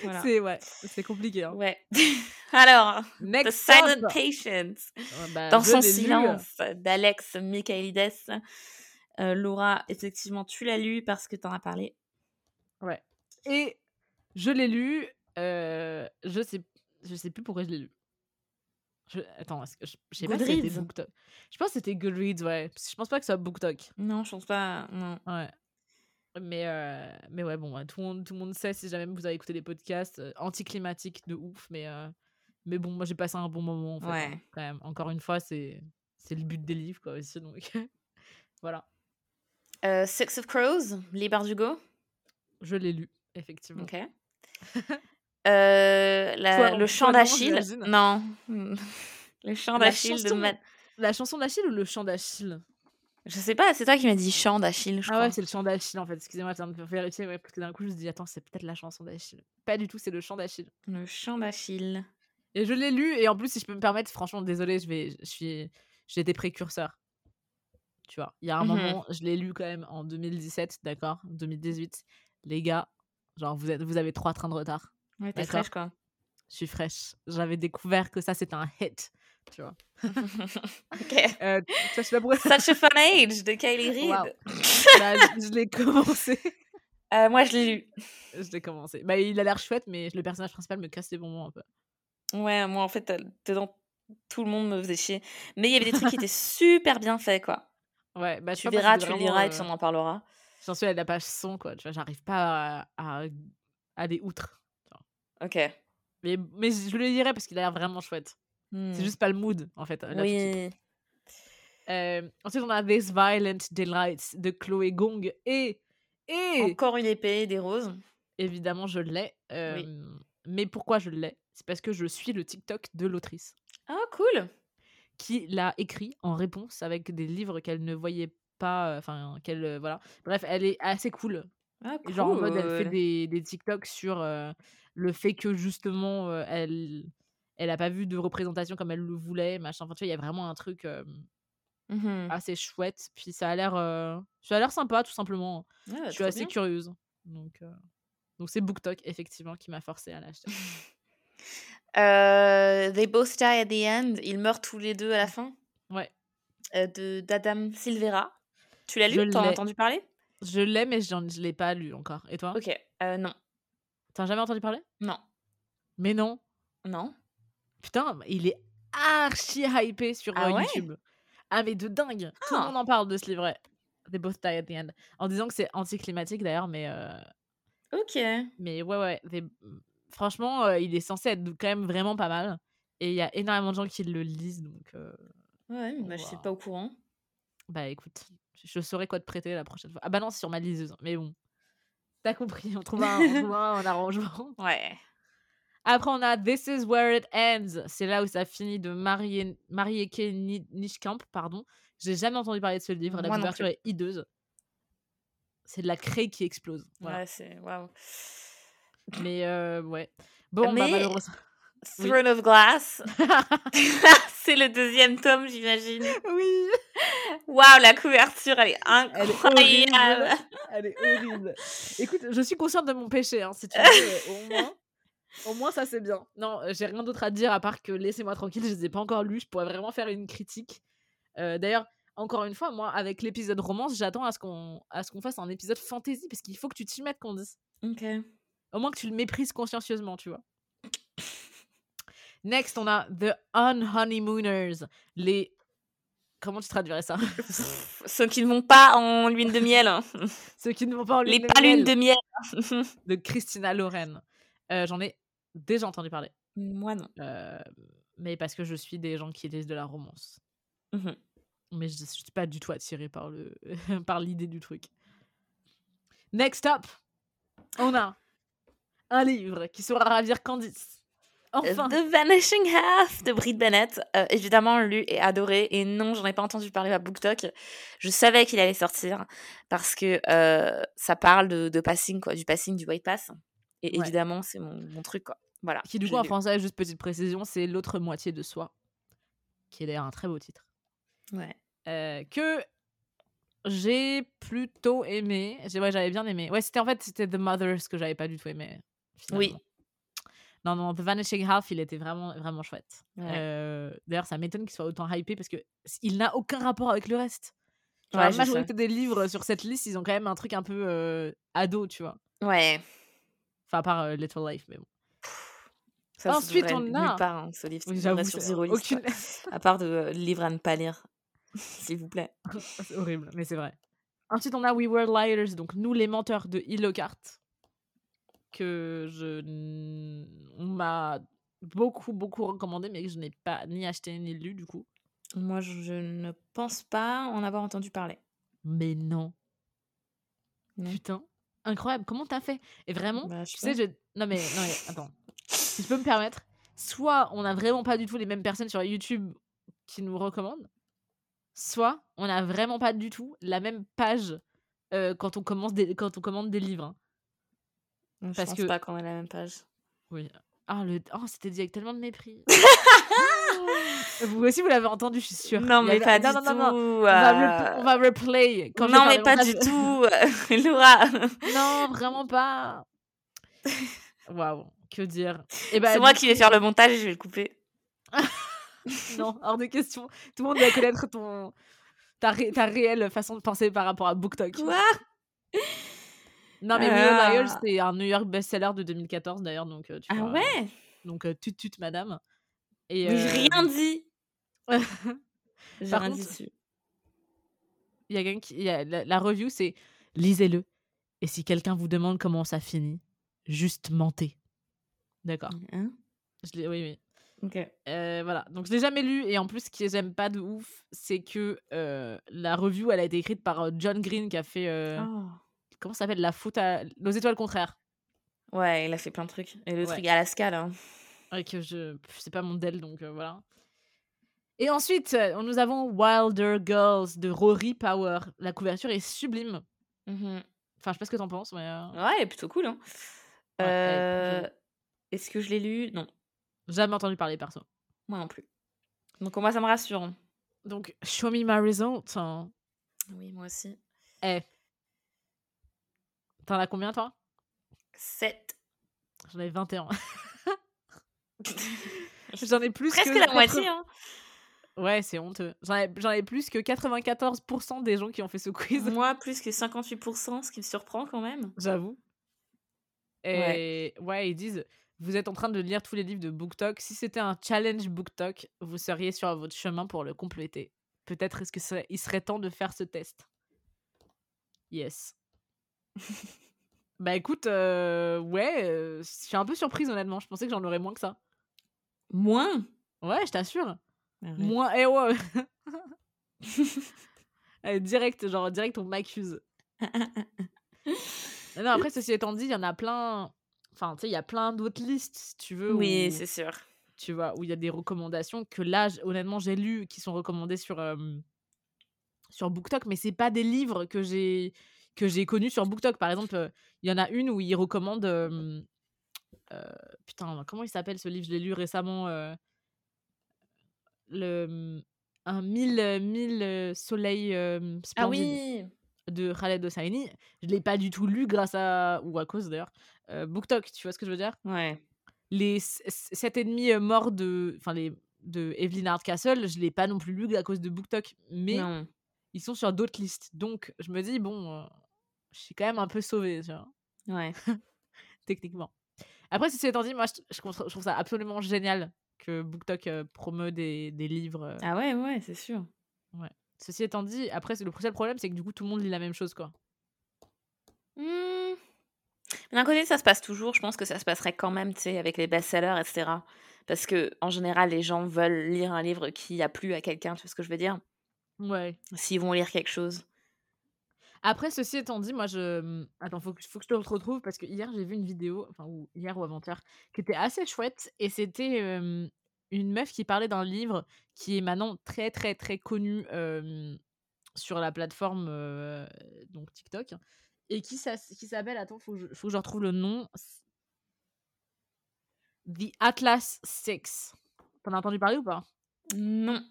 voilà. C'est ouais, c'est compliqué. Hein. Ouais. *laughs* Alors, The Silent. Patience. Euh, bah, Dans son silence d'Alex Michaelides. Euh, Laura, effectivement, tu l'as lu parce que t'en as parlé. Ouais. Et je l'ai lu. euh, je sais, je sais plus pourquoi je l'ai lu. Je, attends, est-ce que je, je sais pas si c'était Goodreads. BookTok. Je pense que c'était Goodreads, ouais. Je pense pas que ce soit BookTok. Non, je pense pas. Non. Ouais. Mais, euh, mais ouais, bon, tout, le monde, tout le monde sait, si jamais vous avez écouté des podcasts, euh, anticlimatiques de ouf, mais, euh, mais bon, moi j'ai passé un bon moment, en fait, hein, Ouais. quand même. Encore une fois, c'est c'est le but des livres, quoi, aussi, donc *laughs* voilà. Euh, Six of Crows, Lee Bardugo. Je l'ai lu, effectivement. Ok. *laughs* La- Toi- le chant d'Achille? Non. *laughs* le chant d'Achille de Ma- La chanson d'Achille ou le chant d'Achille? Je sais pas, c'est toi qui m'as dit chant d'Achille, je Ah crois. ouais, c'est le chant d'Achille, en fait. Excusez-moi, ça me fait vérifier, ouais, parce que d'un coup, je me dis, attends, c'est peut-être la chanson d'Achille. Pas du tout, c'est le chant d'Achille. Le chant d'Achille. Et je l'ai lu, et en plus, si je peux me permettre, franchement, désolé, je vais, je suis, j'ai été précurseur. Tu vois, il y a un Mhm. moment, je l'ai lu quand même en 2017, d'accord 2018. Les gars, genre, vous, êtes, vous avez trois trains de retard. Ouais, t'es fraîche, quoi. Je suis fraîche. J'avais découvert que ça, c'était un hit. Tu vois. *laughs* ok. Euh, ça, pas pourquoi. Such a fun age de Kylie Reid. *laughs* Bah, je je l'ai commencé. Euh, moi, je l'ai lu. Je l'ai commencé. Bah, il a l'air chouette, mais le personnage principal me casse les bonbons un peu. Ouais, moi, en fait, euh, dedans, tout le monde me faisait chier. Mais il y avait des trucs qui étaient *laughs* super bien faits, quoi. Ouais, bah, Tu verras, tu liras et puis euh, on en parlera. J'en suis à la page 100, quoi. Tu vois, j'arrive pas à, à aller outre. Ok. Mais, mais je le lirai parce qu'il a l'air vraiment chouette. Hmm. C'est juste pas le mood, en fait. là. Oui. Euh, ensuite, on a This Violent Delights de Chloé Gong. Et, et Encore une épée, des roses. évidemment, je l'ai. euh, Mais pourquoi je l'ai? C'est parce que je suis le TikTok de l'autrice Ah, cool. qui l'a écrit en réponse avec des livres qu'elle ne voyait pas. euh, Enfin, qu'elle. voilà. Bref, elle est assez cool. Ah, Et Genre en mode, elle fait cool. des, des TikTok sur euh, le fait que justement, elle elle a pas vu de représentation comme elle le voulait, machin. Enfin, tu vois, il y a vraiment un truc. euh, Mhm. assez chouette. Puis ça a l'air, euh, ça a l'air sympa, tout simplement. Ouais, Je suis trop assez bien. curieuse. Donc, euh, donc c'est BookTok effectivement qui m'a forcé à l'acheter. *laughs* Euh, They both die at the end. Ils meurent tous les deux à la fin? Ouais. Euh, de d'Adam Silvera. Tu l'as lu? T'en as entendu parler? Je l'ai, mais je l'ai pas lu encore. Et toi? Ok. Euh, non. T'as jamais entendu parler? Non. Mais non. Non. Putain, il est archi hypé sur Ah euh, ouais? YouTube. Ah, mais de dingue. Tout le Ah. monde en parle de ce livre. ouais. They both die at the end. En disant que c'est anticlimatique d'ailleurs, mais, euh, Ok. mais ouais, ouais. they- Franchement, euh, il est censé être quand même vraiment pas mal. Et il y a énormément de gens qui le lisent, donc euh, Ouais, mais bah, je suis pas au courant. bah écoute, je saurai quoi te prêter la prochaine fois. Ah bah non, c'est sur ma liseuse, mais bon. T'as compris, on trouve un, on trouve un, un arrangement. Ouais. Après, on a This is where it ends. C'est là où ça finit de Marie- Marieke Ni- Nijkamp, pardon. J'ai jamais entendu parler de ce livre. La couverture est hideuse. C'est de la craie qui explose. Voilà. Ouais, c'est. Waouh. Mais euh, ouais. Bon, bah, Mais- malheureusement. Oui. Throne of Glass. *laughs* c'est le deuxième tome, j'imagine. oui, Waouh, la couverture, elle est Elle est horrible. incroyable. elle est horrible. Écoute, je suis consciente de mon péché. Hein, si tu veux, au moins. Au moins, ça c'est bien. Non, euh, j'ai rien d'autre à dire à part que laissez-moi tranquille, je les ai pas encore lus. Je pourrais vraiment faire une critique. Euh, D'ailleurs, encore une fois, moi, avec l'épisode romance, j'attends à ce qu'on fasse un épisode fantasy parce qu'il faut que tu t'y mettes, qu'on dise. Ok. Au moins que tu le méprises consciencieusement, tu vois. Next, on a The Unhoneymooners. Les. Comment tu traduirais ça? *laughs* Ceux qui ne vont pas en lune de miel. *laughs* Ceux qui ne vont pas en Les lune pas lunes miel de miel. *laughs* de Christina Loren. Euh, J'en ai déjà entendu parler. Moi non. Euh, mais parce que je suis des gens qui lisent de la romance. Mhm. Mais je ne suis pas du tout attirée par le *laughs* par l'idée du truc. Next up, on a un livre qui saura ravir Candice. Enfin, The Vanishing Half de Brit Bennett. Euh, évidemment, lu et adoré. Et non, j'en ai pas entendu parler à BookTok. Je savais qu'il allait sortir parce que euh, ça parle de, de passing, quoi, du passing du White Pass. Et Ouais. évidemment, c'est mon, mon truc, quoi. Voilà. qui du coup en français, juste petite précision, c'est l'autre moitié de soi, qui est d'ailleurs un très beau titre. Ouais. euh, que j'ai plutôt aimé. J'ai- Ouais, j'avais bien aimé. Ouais, c'était en fait c'était The Mothers que j'avais pas du tout aimé. Oui. Non, non, The Vanishing Half, il était vraiment, vraiment chouette. Ouais. Euh, D'ailleurs, ça m'étonne qu'il soit autant hypé parce que il n'a aucun rapport avec le reste. Genre, Ouais, la majorité des livres sur cette liste, ils ont quand même un truc un peu euh, ado, tu vois. Ouais. Enfin, à part euh, Little Life, mais bon. Ça, Ensuite, on nulle a- part, hein, ce livre. Oui, j'avoue, sur List, aucune... *laughs* À part de euh, livres à ne pas lire. S'il vous plaît. *laughs* c'est horrible, mais c'est vrai. Ensuite, on a We Were Liars, donc Nous les menteurs de Hill Lockhart, que je on m'a beaucoup beaucoup recommandé, mais que je n'ai pas ni acheté ni lu du coup. Moi, je, ne pense pas en avoir entendu parler. Mais non, Non. putain, incroyable. Comment t'as fait? Et vraiment, Bah, je tu sais sais, je... non mais non mais attends, si je peux me permettre, soit on n'a vraiment pas du tout les mêmes personnes sur YouTube qui nous recommandent, soit on n'a vraiment pas du tout la même page euh, quand on commence des... quand on commande des livres. hein. Je parce pense que- pas qu'on ait la même page. Oui. Ah, le... oh, c'était dit avec tellement de mépris. *laughs* vous aussi, vous l'avez entendu, je suis sûre. Non, mais pas du tout. On, va euh, on va replay. Quand non, mais pas du *laughs* tout. euh, *laughs* Laura. Non, vraiment pas. Waouh, que dire Eh ben, C'est moi qui vais faire le montage et je vais le couper. coup, *laughs* Non, hors de question. Tout le monde doit connaître ton... ta, ré- ta réelle façon de penser par rapport à BookTok. Quoi? Non, mais. Liars, c'est un New York best-seller de 2014 d'ailleurs. Donc, euh, tu Ah vois, ouais? Donc, euh, tut tut, madame. Et, Mais j'ai euh, rien dit. *laughs* J'ai rien contre, dit il y a qui, il y a- la, la review, c'est lisez-le. Et si quelqu'un vous demande comment ça finit, juste mentez. D'accord. Hein Je l'ai- oui, oui. Ok. Euh, voilà. Donc, je l'ai jamais lu. Et en plus, ce que j'aime pas de ouf, c'est que euh, la review, elle a été écrite par euh, John Green qui a fait. euh, Oh. Comment ça s'appelle? La faute à. Nos étoiles contraires. Ouais, il a fait plein de trucs. Et le Ouais. truc Alaska, là. Et que je. C'est pas mon del, donc voilà. Et ensuite, nous avons Wilder Girls de Rory Power. La couverture est sublime. Mhm. Enfin, je sais pas ce que t'en penses, mais. Ouais, elle est plutôt cool. Hein. Ouais, elle. Est-ce que je l'ai lu? Non, Jamais entendu parler perso. moi non plus. Donc moi, ça me rassure. hein. Donc, show me my result. hein. Oui, moi aussi. Eh. T'en as combien, toi? 7. J'en ai 21. *laughs* J'en ai plus Presque que la 80 moitié, hein. Ouais, c'est honteux. J'en ai, plus que 94% des gens qui ont fait ce quiz, Moi, plus que 58%, ce qui me surprend quand même. j'avoue. Ouais. Et ouais. ils disent Vous êtes en train de lire tous les livres de BookTok. Si c'était un challenge BookTok, vous seriez sur votre chemin pour le compléter. Peut-être est-ce que ça- il serait temps de faire ce test. Yes. bah écoute, euh, ouais, euh, je suis un peu surprise honnêtement. Je pensais que j'en aurais moins que ça. Moins? Ouais, je t'assure. Arrête. Moins. Eh ouais. *laughs* Allez, direct, genre, direct, on m'accuse. *laughs* Non, après, ceci étant dit, il y en a plein. Enfin, tu sais, il y a plein d'autres listes, si tu veux. Oui, où- c'est sûr. tu vois, où il y a des recommandations que là, honnêtement, j'ai lu qui sont recommandées sur, euh, sur BookTok, mais c'est pas des livres que j'ai que j'ai connus sur BookTok. Par exemple, euh, il y en a une où il recommande. euh, putain, comment il s'appelle ce livre? Je l'ai lu récemment. euh, le, un mille, mille soleils euh, Ah oui de Khaled Hosseini. Je l'ai pas du tout lu grâce à, ou à cause d'ailleurs, euh, BookTok, tu vois ce que je veux dire? Ouais. les sept ennemis euh, morts de enfin les de Evelyn Hardcastle je l'ai pas non plus lu à cause de BookTok mais Non. ils sont sur d'autres listes donc je me dis bon euh, je suis quand même un peu sauvée tu vois, Ouais. *laughs* techniquement après si c'est étant dit moi je, je trouve je trouve ça absolument génial que BookTok euh, promeut des, des livres. Ah ouais, ouais, c'est sûr. Ceci étant dit après c'est- le seul problème c'est que du coup tout le monde lit la même chose quoi Hmm. Mais D'un côté, ça se passe toujours. Je pense que ça se passerait quand même, tu sais, avec les best-sellers, etc. Parce que, en général, les gens veulent lire un livre qui a plu à quelqu'un, tu vois ce que je veux dire? Ouais S'ils vont lire quelque chose. Après, ceci étant dit, moi, je. mmh, Attends, faut que, faut que je te retrouve parce que hier, j'ai vu une vidéo, enfin, ou hier ou avant-hier, qui était assez chouette. Et c'était euh, une meuf qui parlait d'un livre qui est maintenant très, très, très connu euh, sur la plateforme euh, donc TikTok. Et qui, s'appelle. Attends, faut que, je, faut que je retrouve le nom. The Atlas Six. T'en as entendu parler ou pas? Non.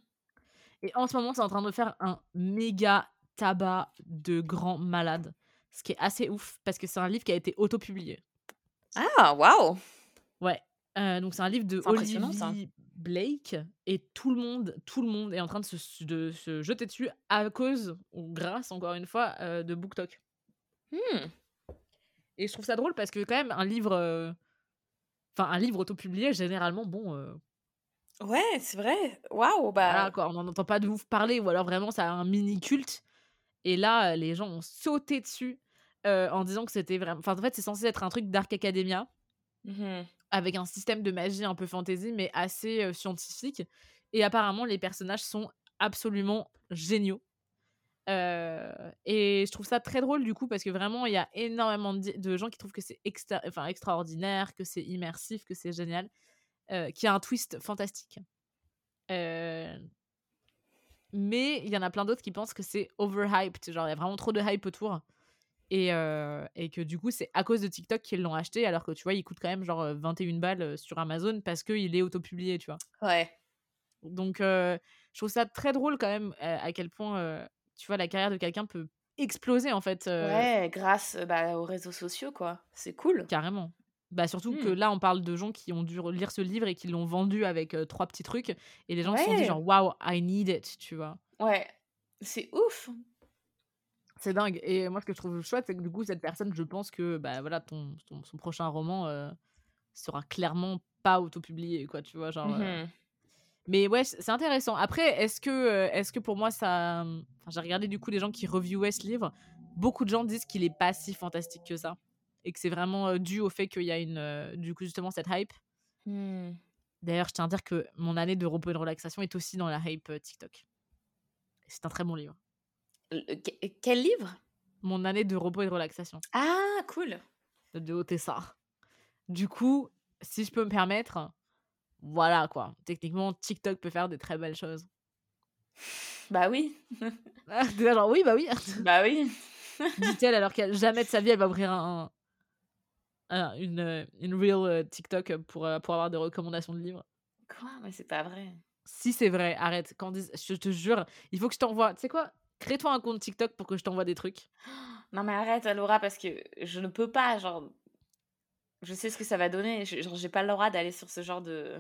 et en ce moment, c'est en train de faire un méga tabac de grands malades. Ce qui est assez ouf, parce que c'est un livre qui a été autopublié. Ah, waouh Ouais. Euh, donc c'est un livre de. Olivier Blake. Et tout le monde, tout le monde est en train de se, de se jeter dessus à cause, ou grâce, encore une fois, euh, de BookTok. Hmm. Et je trouve ça drôle parce que quand même, un livre... euh, Enfin, un livre autopublié, généralement, bon... Ouais, c'est vrai. Waouh, bah. Voilà, quoi, on n'en entend pas de ouf parler, ou alors vraiment ça a un mini culte. Et là, les gens ont sauté dessus en disant que c'était vraiment. Enfin, en fait, c'est censé être un truc Dark Academia Mhm. Avec un système de magie un peu fantasy, mais assez scientifique. Et apparemment, les personnages sont absolument géniaux. Et je trouve ça très drôle du coup parce que vraiment il y a énormément de, gens qui trouvent que c'est extraordinaire, que c'est immersif, que c'est génial, euh, qu'il y a un twist fantastique. Mais il y en a plein d'autres qui pensent que c'est overhyped, genre il y a vraiment trop de hype autour. Et, euh, et que du coup, c'est à cause de TikTok qu'ils l'ont acheté, alors que tu vois, il coûte quand même genre euh, 21 balles euh, sur Amazon parce qu'il est autopublié, tu vois. Ouais. Donc, euh, je trouve ça très drôle quand même euh, à quel point, euh, tu vois, la carrière de quelqu'un peut exploser en fait. euh, Ouais, grâce euh, bah, aux réseaux sociaux, quoi. C'est cool. Carrément. Bah surtout que Hmm. là, on parle de gens qui ont dû re- lire ce livre et qui l'ont vendu avec euh, trois petits trucs. Et les gens se sont dit genre, wow, I need it, tu vois. Ouais. C'est ouf. C'est dingue. Et moi, ce que je trouve chouette, c'est que du coup, cette personne, je pense que bah voilà, ton, ton- son prochain roman euh, sera clairement pas autopublié, quoi, tu vois, genre. euh, Mhm. Mais ouais, c'est intéressant. Après, est-ce que, euh, est-ce que pour moi, ça. Enfin, j'ai regardé du coup des gens qui reviewaient ce livre. Beaucoup de gens disent qu'il est pas si fantastique que ça. Et que c'est vraiment dû au fait qu'il y a une. du coup, justement, cette hype. Hmm. D'ailleurs, je tiens à dire que mon année de repos et de relaxation est aussi dans la hype TikTok. C'est un très bon livre. Le- que- Quel livre? Mon année de repos et de relaxation. Ah, cool. de Otessa. Du coup, si je peux me permettre, voilà quoi. Techniquement, TikTok peut faire des très belles choses. Bah oui. *laughs* Déjà, genre, oui, bah oui, Bah oui. *laughs* dit-elle, alors qu'elle jamais de sa vie, elle va ouvrir un, un- une, euh, une real euh, TikTok pour, euh, pour avoir des recommandations de livres. Quoi? Mais c'est pas vrai. Si c'est vrai, arrête. Candice, je te jure, il faut que je t'envoie. Tu sais quoi? Crée-toi un compte TikTok pour que je t'envoie des trucs. *gasps* Non, mais arrête, Laura, parce que je ne peux pas. Genre, je sais ce que ça va donner. je- Genre, j'ai pas l'aura d'aller sur ce genre de.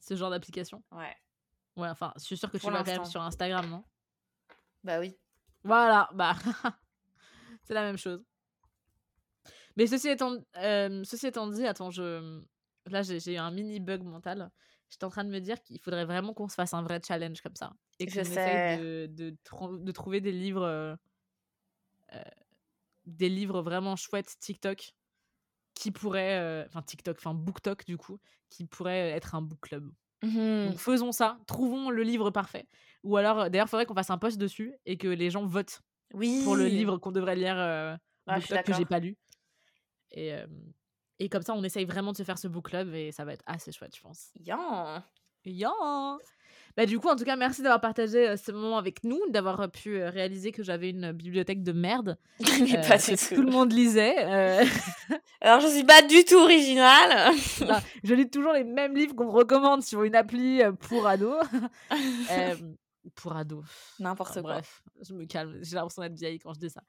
Ce genre d'application. Ouais. Ouais, enfin, je suis sûre que tu vas quand même sur Instagram, non? Bah oui. Voilà, bah, *laughs* c'est la même chose. Mais ceci étant, euh, ceci étant dit, attends, je... là j'ai eu un mini bug mental. J'étais en train de me dire qu'il faudrait vraiment qu'on se fasse un vrai challenge comme ça. Et Je qu'on sais. essaye de, de, de trouver des livres, euh, euh, des livres vraiment chouettes TikTok qui pourraient, euh, enfin TikTok, enfin BookTok du coup, qui pourraient être un book club. Donc faisons ça, trouvons le livre parfait. Ou alors, d'ailleurs, il faudrait qu'on fasse un post dessus et que les gens votent Oui. pour le livre qu'on devrait lire euh, Ah, book club que j'ai pas lu. Et, et comme ça, on essaye vraiment de se faire ce book club et ça va être assez chouette, je pense. Yan. Ya bah, du coup, en tout cas, merci d'avoir partagé euh, ce moment avec nous, d'avoir euh, pu euh, réaliser que j'avais une bibliothèque de merde, *laughs* Mais pas que du tout. tout le monde lisait. *laughs* Alors, je suis pas du tout originale. *laughs* Bah, je lis toujours les mêmes livres qu'on me recommande sur une appli pour ados. Pour ados. N'importe Enfin, quoi. Bref, je me calme. J'ai l'impression d'être vieille quand je dis ça.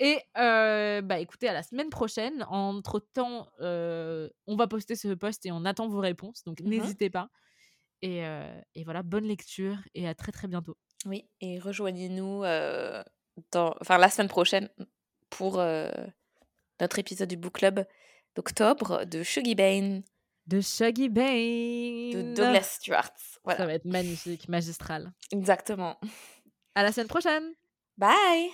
Et euh, bah écoutez, à la semaine prochaine. Entre temps, on va poster ce post et on attend vos réponses. Donc Mhm. n'hésitez pas. Et, euh, et voilà, bonne lecture et à très très bientôt. Oui, et rejoignez-nous euh, dans... enfin, la semaine prochaine pour euh, notre épisode du book club d'octobre de Shuggy Bane De Shaggy Bane. de Douglas Stewart. Ça va être magnifique, magistral. exactement. À la semaine prochaine. Bye